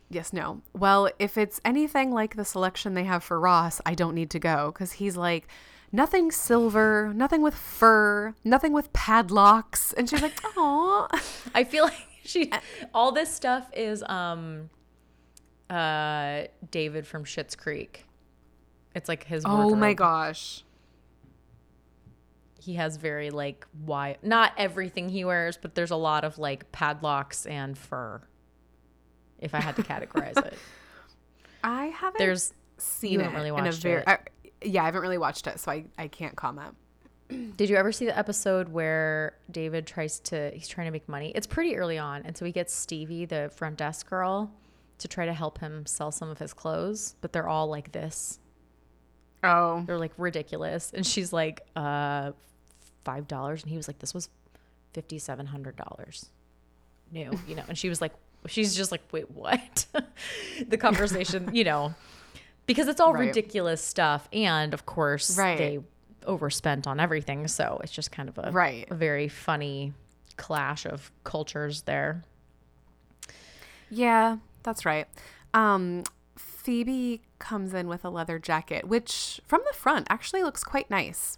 Yes, no. Well, if it's anything like the selection they have for Ross, I don't need to go because he's like, nothing silver, nothing with fur, nothing with padlocks. And she's like, oh. I feel like she all this stuff is um uh David from Schitt's Creek. It's like his Oh my gosh. He has very like wide not everything he wears, but there's a lot of like padlocks and fur. If I had to categorize it. I haven't There's seen you haven't really watched very. it. I, yeah, I haven't really watched it, so I, I can't comment. Did you ever see the episode where David tries to he's trying to make money? It's pretty early on, and so he gets Stevie, the front desk girl, to try to help him sell some of his clothes, but they're all like this. Oh. They're like ridiculous. And she's like, uh five dollars. And he was like, This was fifty seven hundred dollars. New, you know, and she was like she's just like, Wait, what? the conversation, you know. Because it's all Right. ridiculous stuff. And of course Right. they overspent on everything. So it's just kind of a Right. a very funny clash of cultures there. Yeah, that's right. Um, Phoebe comes in with a leather jacket, which from the front actually looks quite nice.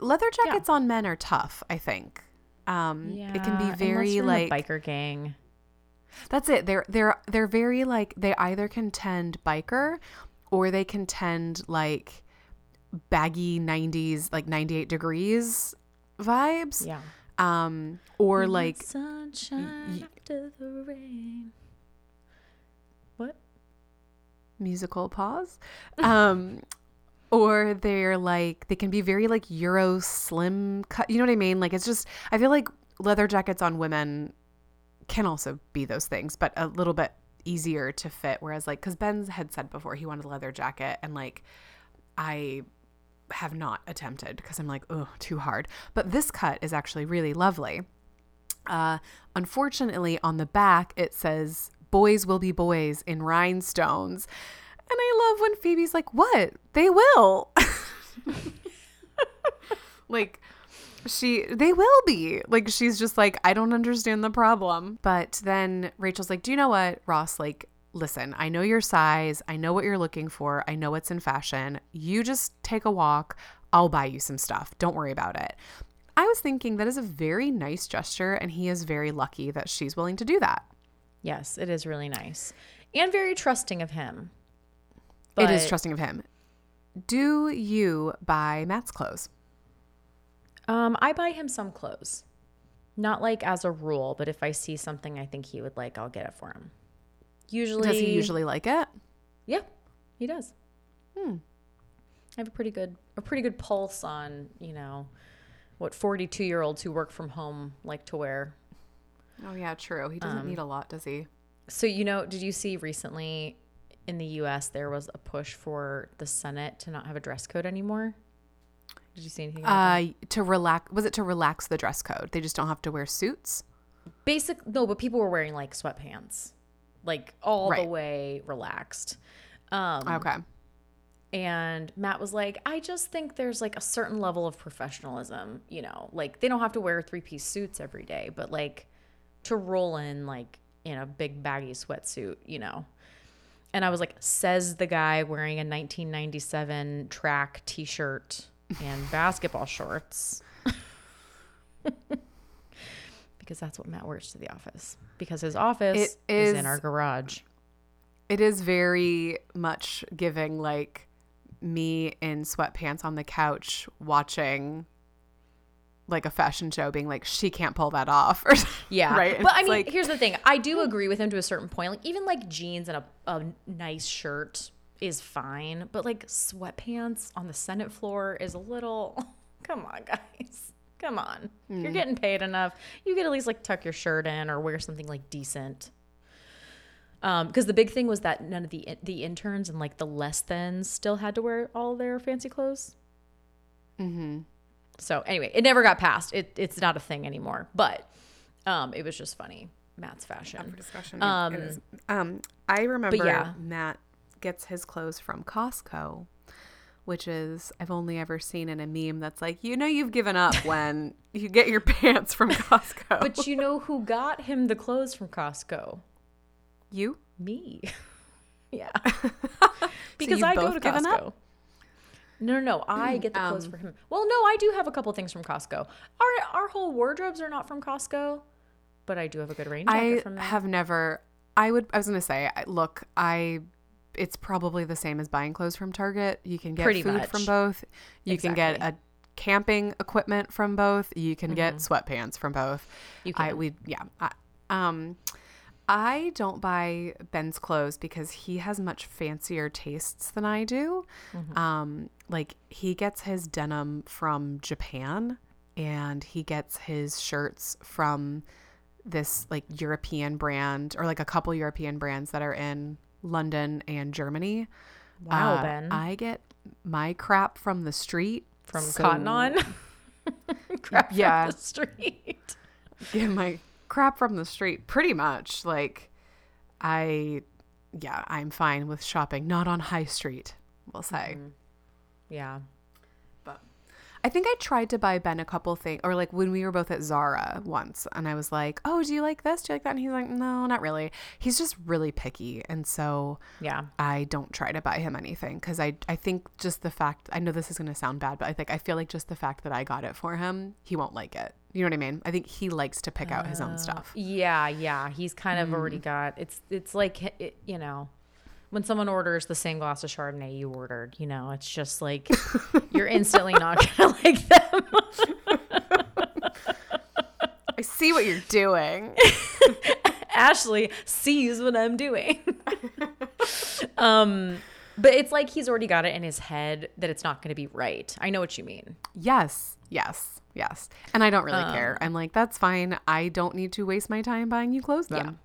Leather jackets on men are tough, I think. Um, it can be very you're in a like biker gang. that's it. They're they're they're very like they either contend biker or they contend like baggy 90s like 98 degrees vibes. Yeah. Um or like sunshine after the rain. Musical pause. Um or they're like they can be very like euro slim cut. You know what I mean? Like it's just I feel like leather jackets on women can also be those things, but a little bit easier to fit whereas like cuz Ben had said before he wanted a leather jacket and like I have not attempted because I'm like, oh, too hard. But this cut is actually really lovely. Uh, unfortunately, on the back, it says, boys will be boys in rhinestones. And I love when Phoebe's like, what? They will. like, she, they will be. Like, she's just like, I don't understand the problem. But then Rachel's like, do you know what, Ross? Like, listen, I know your size. I know what you're looking for. I know what's in fashion. You just take a walk. I'll buy you some stuff. Don't worry about it. I was thinking that is a very nice gesture, and he is very lucky that she's willing to do that. Yes, it is really nice and very trusting of him. it is trusting of him. Do you buy Matt's clothes? Um, I buy him some clothes, not like as a rule, but if I see something I think he would like, I'll get it for him. Usually, Does he usually like it? Yeah, he does. Hmm. I have a pretty good a pretty good pulse on you know what forty two year olds who work from home like to wear. Oh yeah, true. He doesn't need a lot, does he? So you know, did you see recently in the U.S. there was a push for the Senate to not have a dress code anymore? Did you see anything? That? Uh, to relax. Was it to relax the dress code? They just don't have to wear suits. Basic no, but people were wearing like sweatpants, like all the way relaxed. Um, Okay. And Matt was like, I just think there's like a certain level of professionalism, you know, like they don't have to wear three piece suits every day, but like to roll in like in a big baggy sweatsuit, you know. And I was like, says the guy wearing a 1997 track t shirt and basketball shorts. because that's what Matt wears to the office. Because his office It is is- in our garage. It is very much giving like me in sweatpants on the couch watching like a fashion show being like she can't pull that off or Yeah. right But I mean, like- here's the thing. I do agree with him to a certain point. Like even like jeans and a, a nice shirt is fine, but like sweatpants on the Senate floor is a little come on, guys. Come on. Mm. You're getting paid enough. You could at least like tuck your shirt in or wear something like decent. Um, because the big thing was that none of the the interns and like the less than still had to wear all their fancy clothes. mm-hmm. So anyway, it never got passed. It it's not a thing anymore. But um, it was just funny. Matt's fashion. for discussion. Um, um, I remember yeah. Matt gets his clothes from Costco, which is I've only ever seen in a meme that's like, you know, you've given up when you get your pants from Costco. But you know who got him the clothes from Costco? you, Me. yeah. because you've I go to Costco. No, no, no. I get the clothes Um, for him. Well, no, I do have a couple things from Costco. Our our whole wardrobes are not from Costco, but I do have a good range. I from them. have never. I would. I was gonna say, look, I. It's probably the same as buying clothes from Target. You can get Pretty food much. from both. You can get a camping equipment from both. You can get sweatpants from both. Mm-hmm. You I can. we yeah. I, um, I don't buy Ben's clothes because he has much fancier tastes than I do. Mm-hmm. Um, like he gets his denim from Japan, and he gets his shirts from this like European brand or like a couple European brands that are in London and Germany. Wow, Uh, Ben. I get my crap from the street from so- Cotton On. Crap from Yeah. the street. get my crap from the street pretty much like i yeah i'm fine with shopping not on high street we'll say mm-hmm. Yeah. but I think I tried to buy Ben a couple things, or like when we were both at Zara once, and I was like, "Oh, do you like this? Do you like that?" And he's like, "No, not really." He's just really picky, and so Yeah. I don't try to buy him anything because I I think just the fact I know this is gonna sound bad, but I think I feel like just the fact that I got it for him, he won't like it. You know what I mean? I think he likes to pick out his own stuff. Yeah, yeah. He's kind of already got it's it's like it, you know, when someone orders the same glass of Chardonnay you ordered, you know, it's just like you're instantly not gonna like them. I see what you're doing. Ashley sees what I'm doing. um, but it's like he's already got it in his head that it's not going to be right. I know what you mean. Yes, yes, yes. And I don't really care. I'm like, that's fine. I don't need to waste my time buying you clothes then.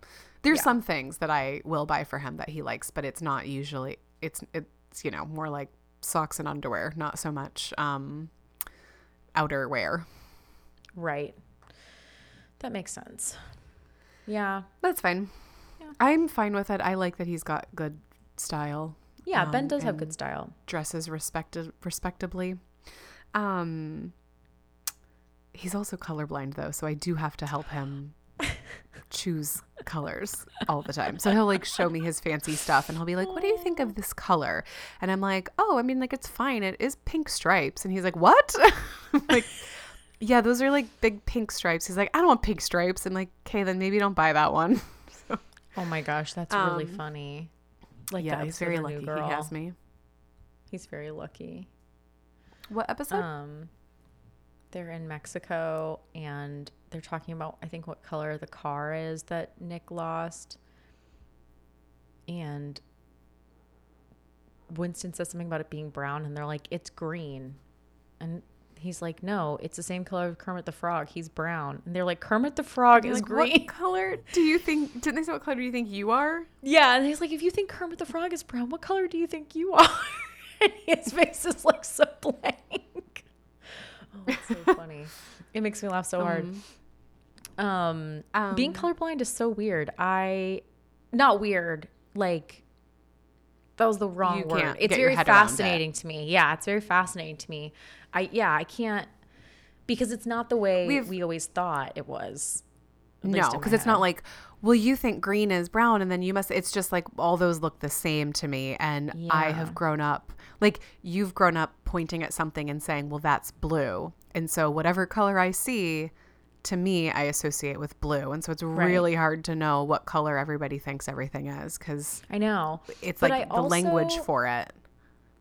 There's Yeah. some things that I will buy for him that he likes, but it's not usually it's it's you know, more like socks and underwear, not so much um outerwear. Right. That makes sense. Yeah. That's fine. Yeah. I'm fine with it. I like that he's got good style. Yeah, Ben Um, does have good style. dresses respected respectably. Um he's also colorblind though, so I do have to help him choose colors all the time. So he'll like show me his fancy stuff and he'll be like, "What do you think of this color?" And I'm like, "Oh, I mean like it's fine. It is pink stripes." And he's like, "What?" Like, "Yeah, those are like big pink stripes." He's like, "I don't want pink stripes." I'm like, "Okay, then maybe don't buy that one." Oh my gosh, that's really Um, funny. Like yeah, he's very lucky he has me. He's very lucky. What episode? Um, they're in Mexico and they're talking about I think what color the car is that Nick lost. And Winston says something about it being brown and they're like it's green. And he's like no, it's the same color of Kermit the Frog. He's brown. And they're like Kermit the Frog is like, green. What color do you think? Didn't they say what color do you think you are? Yeah, and he's like, if you think Kermit the Frog is brown, what color do you think you are? and his face is like so blank. Oh, it's so funny. It makes me laugh so hard. Um, being Um, colorblind is so weird. I, not weird, like that was the wrong word. It's very around it. fascinating to me. Yeah, it's very fascinating to me. I yeah, I can't because it's not the way We've- we always thought it was. No, because it's not like, well, you think green is brown, and then you must. It's just like all those look the same to me, and I have grown up like you've grown up pointing at something and saying, well, that's blue, and so whatever color I see, to me, I associate with blue, and so it's really hard to know what color everybody thinks everything is because I know. it's But like I the language for it.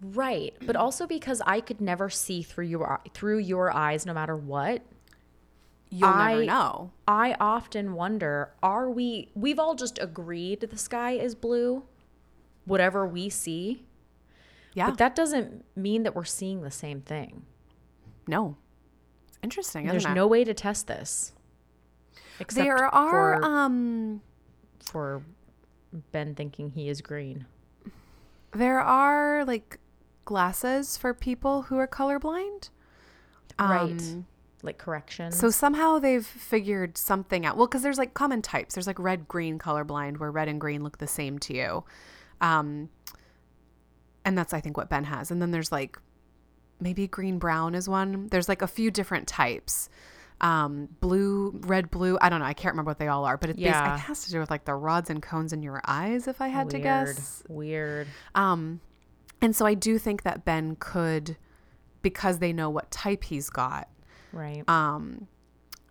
Right, but also because I could never see through your through your eyes no matter what. You'll never know. I often wonder, are we we've all just agreed the sky is blue whatever we see, Yeah, but that doesn't mean that we're seeing the same thing. no, it's interesting. There's it? no way to test this. Except There are for, um for Ben thinking he is green. There are like glasses for people who are colorblind. right. Um, Like corrections. So somehow they've figured something out. Well, because there's like common types. There's like red, green, colorblind, where red and green look the same to you. Um, and that's I think what Ben has. And then there's like maybe green, brown is one. There's like a few different types. Um, blue, red, blue. I don't know. I can't remember what they all are, but it, Yeah. it has to do with like the rods and cones in your eyes. If I had to guess, Weird. um, and so I do think that Ben could, because they know what type he's got. Right. Um,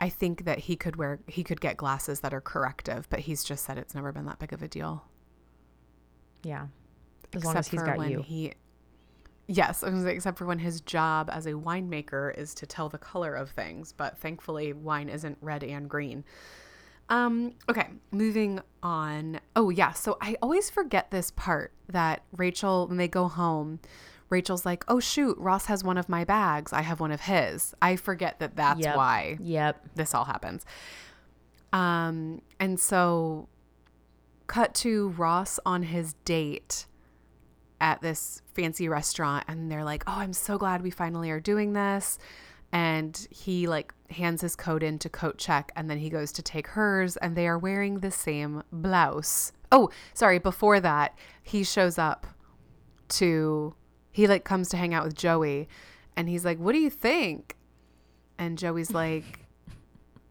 I think that he could wear he could get glasses that are corrective, but he's just said it's never been that big of a deal. yeah. As long as he's got when you. he. Yes, I was gonna say, except for when his job as a winemaker is to tell the color of things, but thankfully wine isn't red and green. Um, okay, moving on. Oh yeah, so I always forget this part that Rachel when they go home, Rachel's like, "Oh shoot, Ross has one of my bags. I have one of his." I forget that that's Yep. why Yep. this all happens. Um, and so cut to Ross on his date at this fancy restaurant and they're like, "Oh, I'm so glad we finally are doing this." And he like hands his coat in to coat check and then he goes to take hers and they are wearing the same blouse. Oh, sorry, before that, he shows up to he like comes to hang out with Joey And he's like, What do you think? And Joey's like,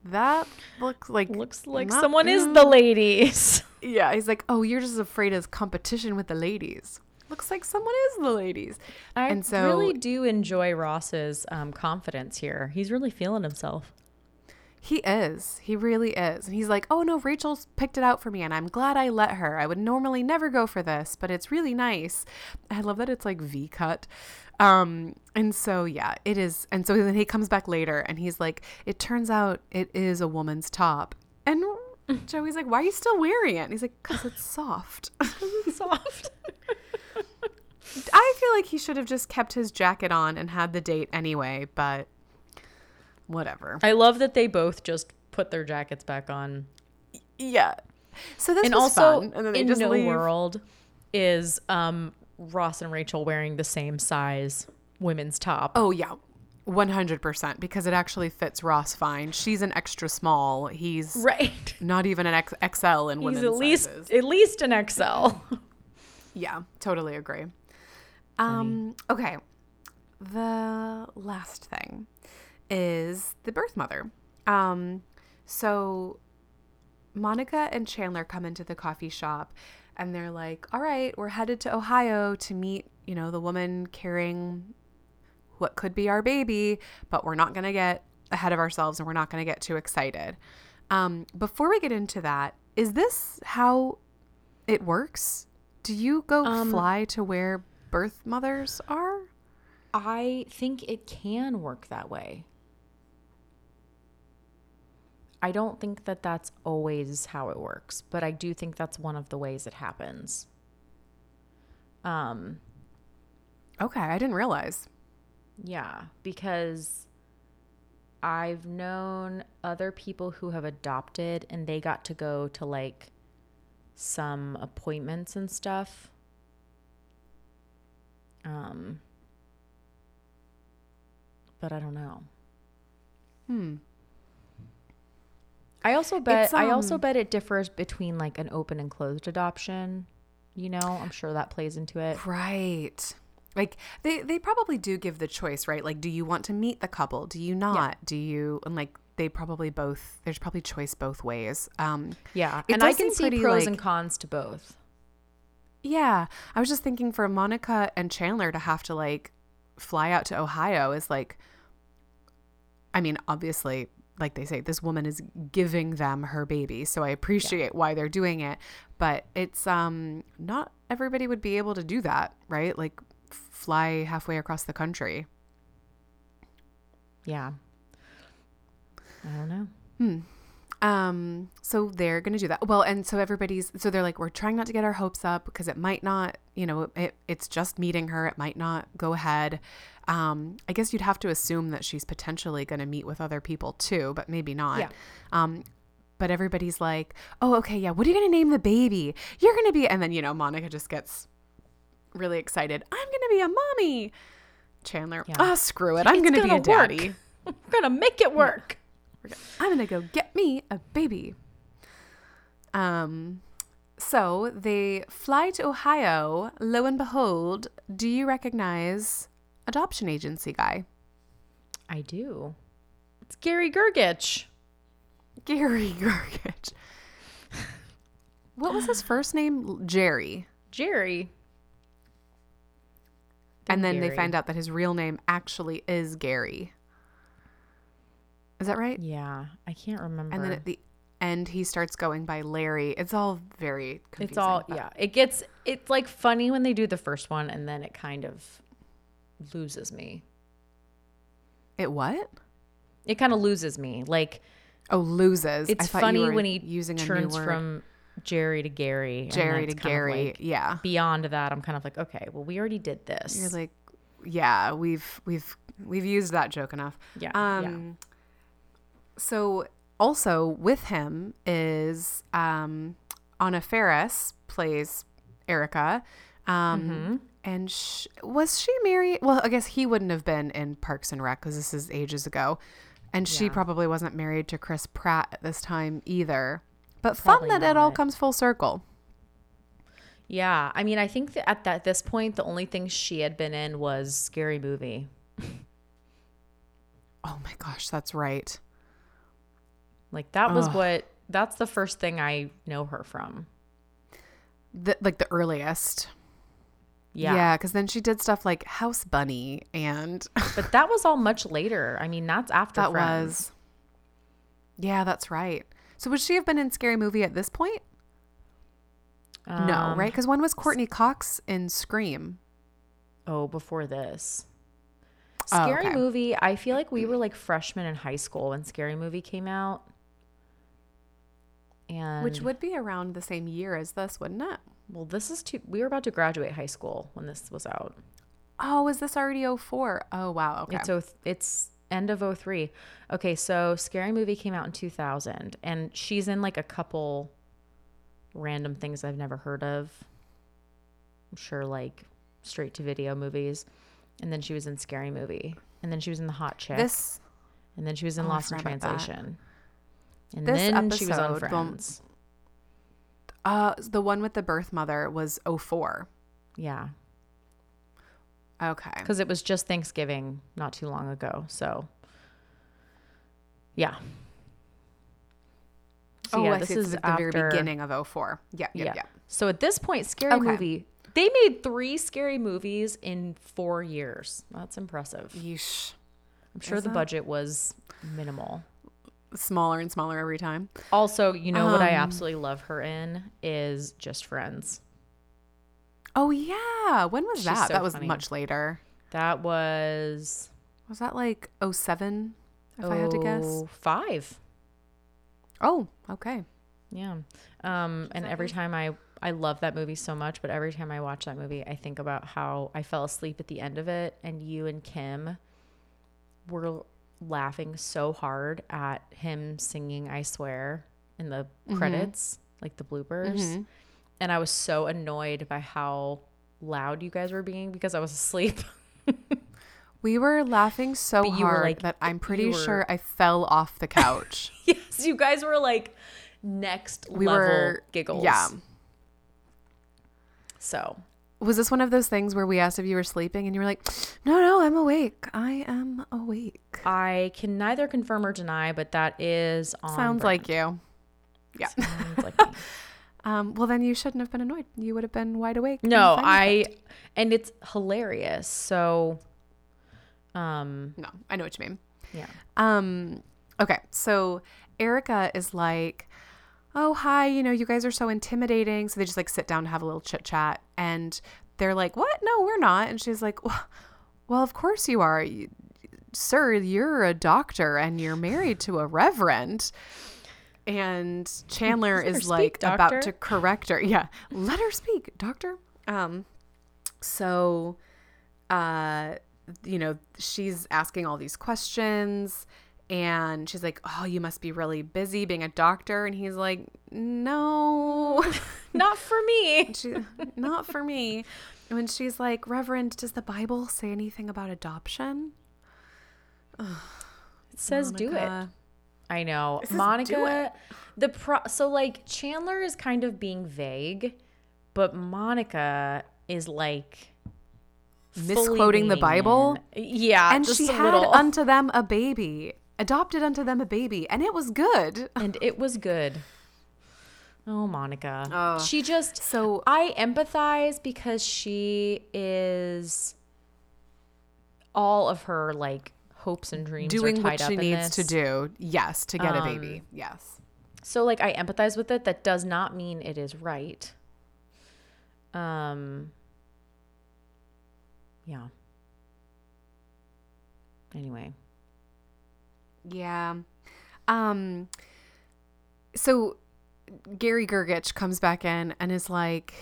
That looks like Looks like someone is the ladies. Yeah, he's like, Oh, you're just afraid of competition with the ladies. Looks like someone is the ladies. I And so- really do enjoy Ross's um, confidence here. He's really feeling himself. He is. He really is. And he's like, oh no, Rachel's picked it out for me and I'm glad I let her. I would normally never go for this, but it's really nice. I love that it's like V cut. Um, and so yeah, it is. And so then he comes back later and he's like, it turns out it is a woman's top. And Joey's like, why are you still wearing it? And he's like, because it's soft. Soft. I feel like he should have just kept his jacket on and had the date anyway, but whatever. I love that they both just put their jackets back on. Yeah. So this and also, fun. And then they in just no leave. world is um, Ross and Rachel wearing the same size women's top. Oh yeah. 100% because it actually fits Ross fine. She's an extra small. He's Right. not even an X- XL in He's women's at least sizes. at least an XL. Yeah, totally agree. Um okay. The last thing is the birth mother. Um so Monica and Chandler come into the coffee shop and they're like, "All right, we're headed to Ohio to meet, you know, the woman carrying what could be our baby, but we're not going to get ahead of ourselves and we're not going to get too excited." Um, before we get into that, is this how it works? Do you go Um, fly to where birth mothers are? I think it can work that way. I don't think that that's always how it works, but I do think that's one of the ways it happens. Um, Okay, I didn't realize. yeah, because I've known other people who have adopted and they got to go to like some appointments and stuff. Um, but I don't know. Hmm. I also bet It's, I also um, bet it differs between like an open and closed adoption. You know, I'm sure that plays into it. Right. Like they they probably do give the choice, right? Like do you want to meet the couple? Do you not? Do you and like they probably both there's probably choice both ways. Um Yeah, and I can see pretty, pros like- and cons to both. Yeah, I was just thinking for Monica and Chandler to have to like fly out to Ohio is like I mean, obviously like they say this woman is giving them her baby, so I appreciate why they're doing it, but it's um not everybody would be able to do that, right? Like fly halfway across the country. Yeah. I don't know. Um, so they're gonna do that. Well, and so everybody's so they're like, we're trying not to get our hopes up because it might not, you know, it, it's just meeting her. It might not go ahead. Um, I guess you'd have to assume that she's potentially gonna meet with other people too, but maybe not. Yeah. Um, but everybody's like, oh, okay, yeah. What are you gonna name the baby? You're gonna be, and then you know, Monica just gets really excited. I'm gonna be a mommy. Chandler, Yeah. ah, screw it. I'm It's gonna, be a work. daddy. We're gonna make it work. I'm gonna go get me a baby. Um, so they fly to Ohio. Lo and behold, do you recognize adoption agency guy I do. It's Gary Gergich. Gary Gergich? What was his first name? Jerry. Jerry. And then they find out that his real name actually is Gary. Is that right? Yeah, I can't remember. And then at the end, he starts going by Larry. It's all very confusing. it's all but- yeah. It gets it's like funny when they do the first one, and then it kind of loses me. It what? It kind of loses me. Like Oh, loses. It's funny when he using turns from Jerry to Gary. Jerry to Gary. like- yeah, beyond that, I'm kind of like, okay, well, we already did this. you're like, yeah, we've we've we've used that joke enough. yeah, Um. So also with him is um, Anna Faris plays Erica. Um, Mm-hmm. And sh- was she married? Well, I guess he wouldn't have been in Parks and Rec because this is ages ago. And she probably wasn't married to Chris Pratt at this time either. But fun Probably that it all comes full circle. yeah. I mean, I think that at that this point, the only thing she had been in was Scary Movie. Oh my gosh, that's right. Like that was Ugh. what that's the first thing I know her from. The, like the earliest. Yeah. Yeah, because then she did stuff like House Bunny and But that was all much later. I mean, that's after that Friends. was. Yeah, that's right. So would she have been in Scary Movie at this point? no, Um, right? Because when was Courteney Cox in Scream? Oh, before this. Oh, Scary okay. Movie, I feel like we were like freshmen in high school when Scary Movie came out. And Which would be around the same year as this, wouldn't it? well, this is too we were about to graduate high school when this was out. Oh, is this already 04? Oh, wow. Okay. It's oh, it's end of 03. Okay, so Scary Movie came out in 2000 and she's in like a couple random things I've never heard of. I'm sure like straight to video movies. And then she was in Scary Movie. And then she was in The Hot Chick. this and then she was in Oh, Lost in. Translation. And This then she was on episode, Friends. uh the one with the birth mother was 04. Yeah. Okay. Because it was just Thanksgiving not too long ago. So, yeah. So, oh, yeah, I this. Is at the after, very beginning of 04. Yeah, yeah, Yeah. yeah. So at this point, Scary Okay. Movie, they made three scary movies in four years. That's impressive. Yeesh. I'm sure Is the it? budget was minimal. Smaller and smaller every time. Also, you know what I Um, absolutely love her in is Just Friends. Oh yeah. When was She's that? so that was funny. much later. That was Was that like 07 if I had to guess? 5. Oh, okay. Yeah. Um, and every time I I love that movie so much, but every time I watch that movie, I think about how I fell asleep at the end of it, and you and Kim were laughing so hard at him singing "I Swear" in the credits, like the bloopers, Mhm. and I was so annoyed by how loud you guys were being because I was asleep. We were laughing so hard like- that I'm pretty were- sure I fell off the couch. yes, you guys were like next we level were giggles. Yeah. So Was this one of those things where we asked if you were sleeping and you were like, "No, no, I'm awake. I am awake." I can neither confirm or deny, but that is on Sounds brand. like you. Yeah. Sounds like me. Um, well, then you shouldn't have been annoyed. You would have been wide awake. no, I it. and it's hilarious. So um No, I know what you mean. yeah. Um, okay, so Erica is like, "Oh, hi, you know, you guys are so intimidating." So they just like sit down to have a little chit chat, and they're like, "What? No, we're not." And she's like, "Well, of course you are, you, sir. You're a doctor, and you're married to a reverend." And Chandler is speak, like about to correct her. Yeah, let her speak, doctor. Um, so, uh, you know, she's asking all these questions and she's like, Oh, you must be really busy being a doctor. And he's like, No, Not for me. she, not for me. And when she's like, Reverend, does the Bible say anything about adoption? It says do it. I know. It says do Monica the pro so like Chandler is kind of being vague, but Monica is like Misquoting the Bible? Yeah, And just she a had little. unto them a baby, adopted unto them a baby, and it was good. and it was good. Oh, Monica. Oh. She just So I empathize because she is all of her like hopes and dreams are doing tied what she needs to do, yes, to get a Um, baby. Yes. So like I empathize with it. That does not mean it is right. Um yeah. Anyway. Yeah. Um so Gary Gergich comes back in and is like,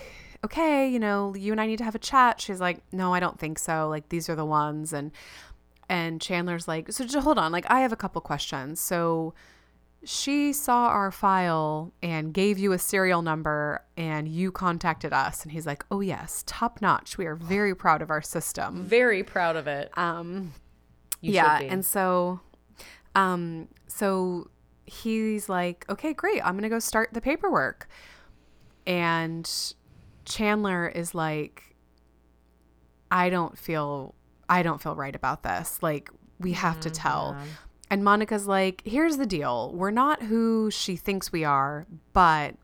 "Okay, you know, you and I need to have a chat." She's like, "No, I don't think so. Like these are the ones." And and Chandler's like, "So just hold on. Like I have a couple questions." So she saw our file and gave you a serial number and you contacted us and he's like, "Oh yes, top notch. We are very proud of our system." Very proud of it. Um You yeah and so um so he's like okay great i'm gonna go start the paperwork and chandler is like i don't feel i don't feel right about this like we have to tell. yeah. And Monica's like, here's the deal. We're not who she thinks we are, but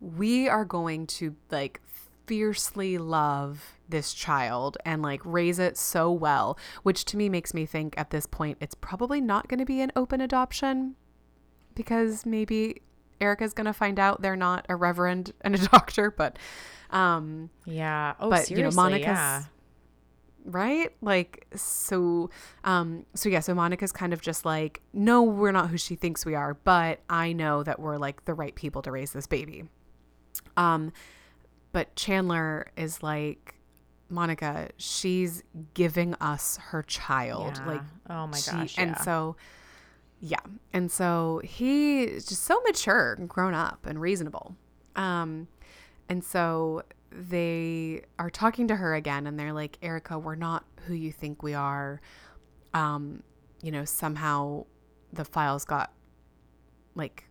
we are going to like fiercely love this child and like raise it so well, which to me makes me think at this point it's probably not going to be an open adoption because maybe Erica's going to find out they're not a reverend and a doctor, but um Yeah. Oh, But, seriously. you know, Monica's- yeah. right like so um so yeah so monica's kind of just like no we're not who she thinks we are but i know that we're like the right people to raise this baby um but chandler is like monica she's giving us her child Yeah. like oh my she- gosh. and yeah. so yeah and so he is just so mature and grown up and reasonable um and so they are talking to her again and they're like erica we're not who you think we are um you know somehow the files got like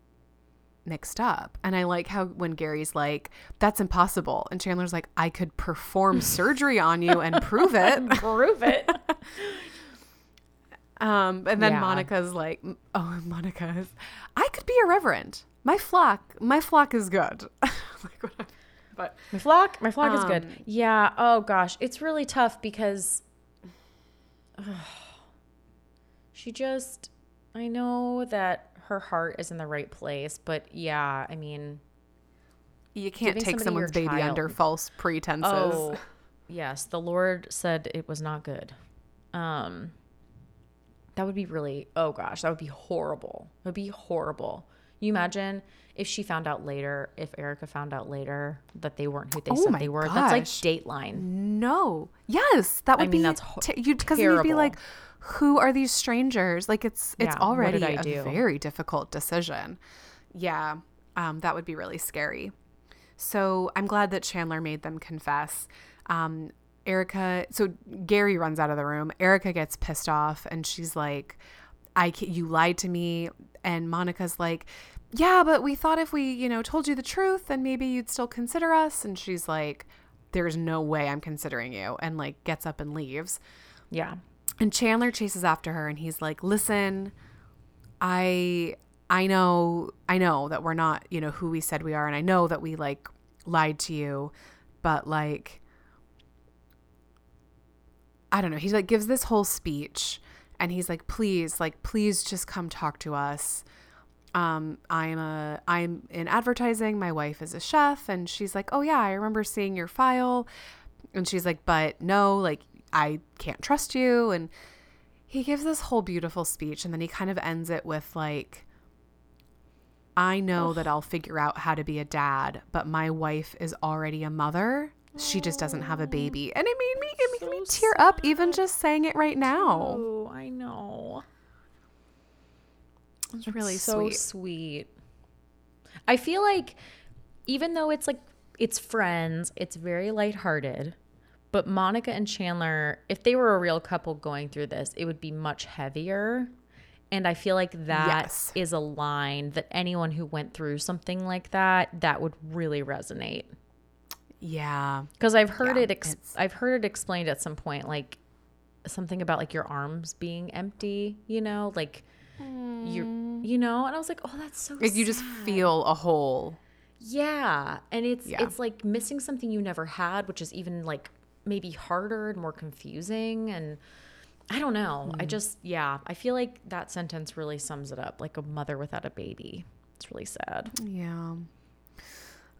mixed up and i like how when gary's like that's impossible and chandler's like i could perform surgery on you and prove it prove it. Um, and then Yeah. Monica's like, oh, Monica's, I could be irreverent. My flock, my flock is good. like. But My flock, my flock is good. Um, Yeah. Oh gosh, it's really tough because she just. I know that her heart is in the right place, but yeah, I mean, you can't take someone's baby child- under false pretenses. oh, yes, the Lord said it was not good. Um, that would be really. Oh gosh, that would be horrible. It would be horrible. You imagine if she found out later, if Erica found out later that they weren't who they Oh said they were. gosh. That's like Dateline. No. Yes, that would mean, be that's ho- te- you because you'd be like, who are these strangers? Like it's it's Yeah, already a do? very difficult decision. Yeah, um, that would be really scary. So I'm glad that Chandler made them confess. Um, Erica, so Gary runs out of the room. Erica gets pissed off and she's like, "I you lied to me." And Monica's like, "Yeah, but we thought if we, you know, told you the truth, then maybe you'd still consider us." And she's like, "There's no way I'm considering you." And like gets up and leaves. Yeah. And Chandler chases after her and he's like, "Listen, I I know I know that we're not, you know, who we said we are and I know that we like lied to you, but like I don't know. He like gives this whole speech and he's like, "Please, like please just come talk to us." Um, I'm a I'm in advertising. My wife is a chef and she's like, "Oh yeah, I remember seeing your file." And she's like, "But no, like I can't trust you." And he gives this whole beautiful speech and then he kind of ends it with like I know that I'll figure out how to be a dad, but my wife is already a mother. She just doesn't have a baby. And it made me it made me So tear up even just saying it right now. Oh, I know. It's really so sweet. sweet. I feel like even though it's like it's friends, it's very lighthearted. But Monica and Chandler, if they were a real couple going through this, it would be much heavier. And I feel like that is Yes. a line that anyone who went through something like that, that would really resonate. Yeah. Because I've heard Yeah, it, ex- I've heard it explained at some point, like something about like your arms being empty. You know, like you, mm. you know. And I was like, oh, that's so. Like you just feel a hole. Yeah, and it's Yeah. it's like missing something you never had, which is even like maybe harder and more confusing. And I don't know. Mm. I just yeah, I feel like that sentence really sums it up. Like a mother without a baby. It's really sad. Yeah.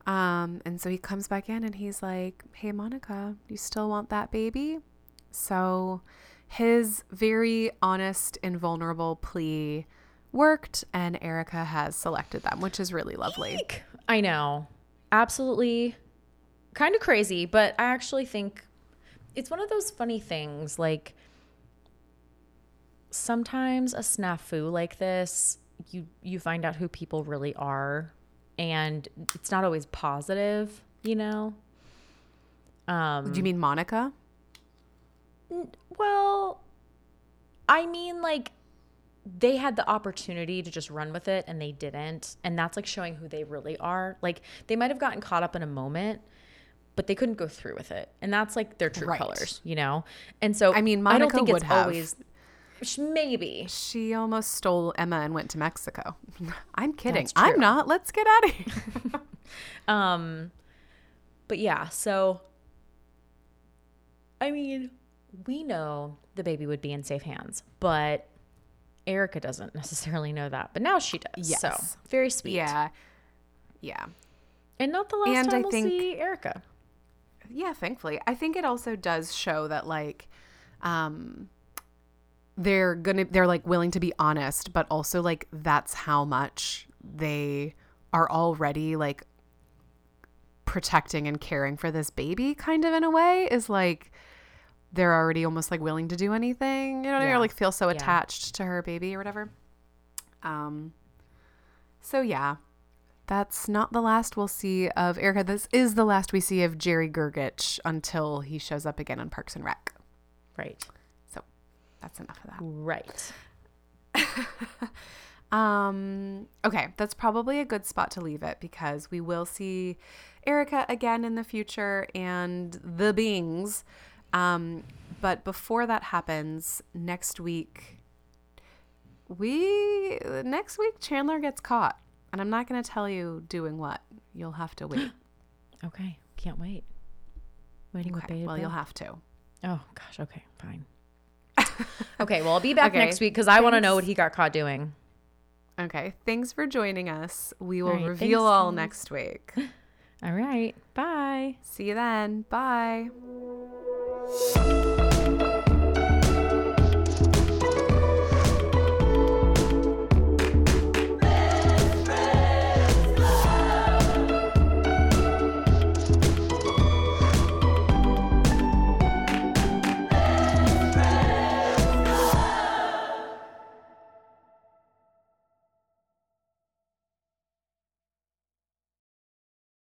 Um, and so he comes back in and he's like, Hey, Monica, you still want that baby? So his very honest and vulnerable plea worked, and Erica has selected them, which is really lovely. I know. Absolutely kind of crazy, but I actually think it's one of those funny things like sometimes a snafu like this, you you find out who people really are and it's not always positive, you know? Um Do you mean Monica? well, I mean, like, they had the opportunity to just run with it and they didn't. And that's like showing who they really are. Like, they might have gotten caught up in a moment, but they couldn't go through with it. And that's like their true Right. colors, you know? And so I mean, I don't think would it's have. always. maybe. She almost stole Emma and went to Mexico. I'm kidding. I'm not. Let's get out of here. Um, but yeah, so I mean, we know the baby would be in safe hands, but Erica doesn't necessarily know that. But now she does. So Yes. very sweet. yeah. Yeah. And not the last And time I we'll think- see Erica. Yeah, thankfully. I think it also does show that like um they're gonna they're like willing to be honest, but also like that's how much they are already like protecting and caring for this baby kind of in a way is like they're already almost like willing to do anything. You know, Yeah. or like feel so Yeah. attached to her baby or whatever. Um so yeah, that's not the last we'll see of Erica. This is the last we see of Jerry Gergich until he shows up again on Parks and Rec. Right. So that's enough of that. Right. Um, okay, that's probably a good spot to leave it because we will see Erica again in the future and the beings. Um, but before that happens, next week, we next week Chandler gets caught, and I'm not going to tell you doing what. You'll have to wait. Okay. Can't wait. Waiting with Okay, bated well, you'll have to. Oh gosh. Okay. Fine. okay. Well, I'll be back Okay, next week because I want to know what he got caught doing. Okay, thanks for joining us. We will right, reveal thanks, all guys. next week. All right. Bye. See you then. Bye.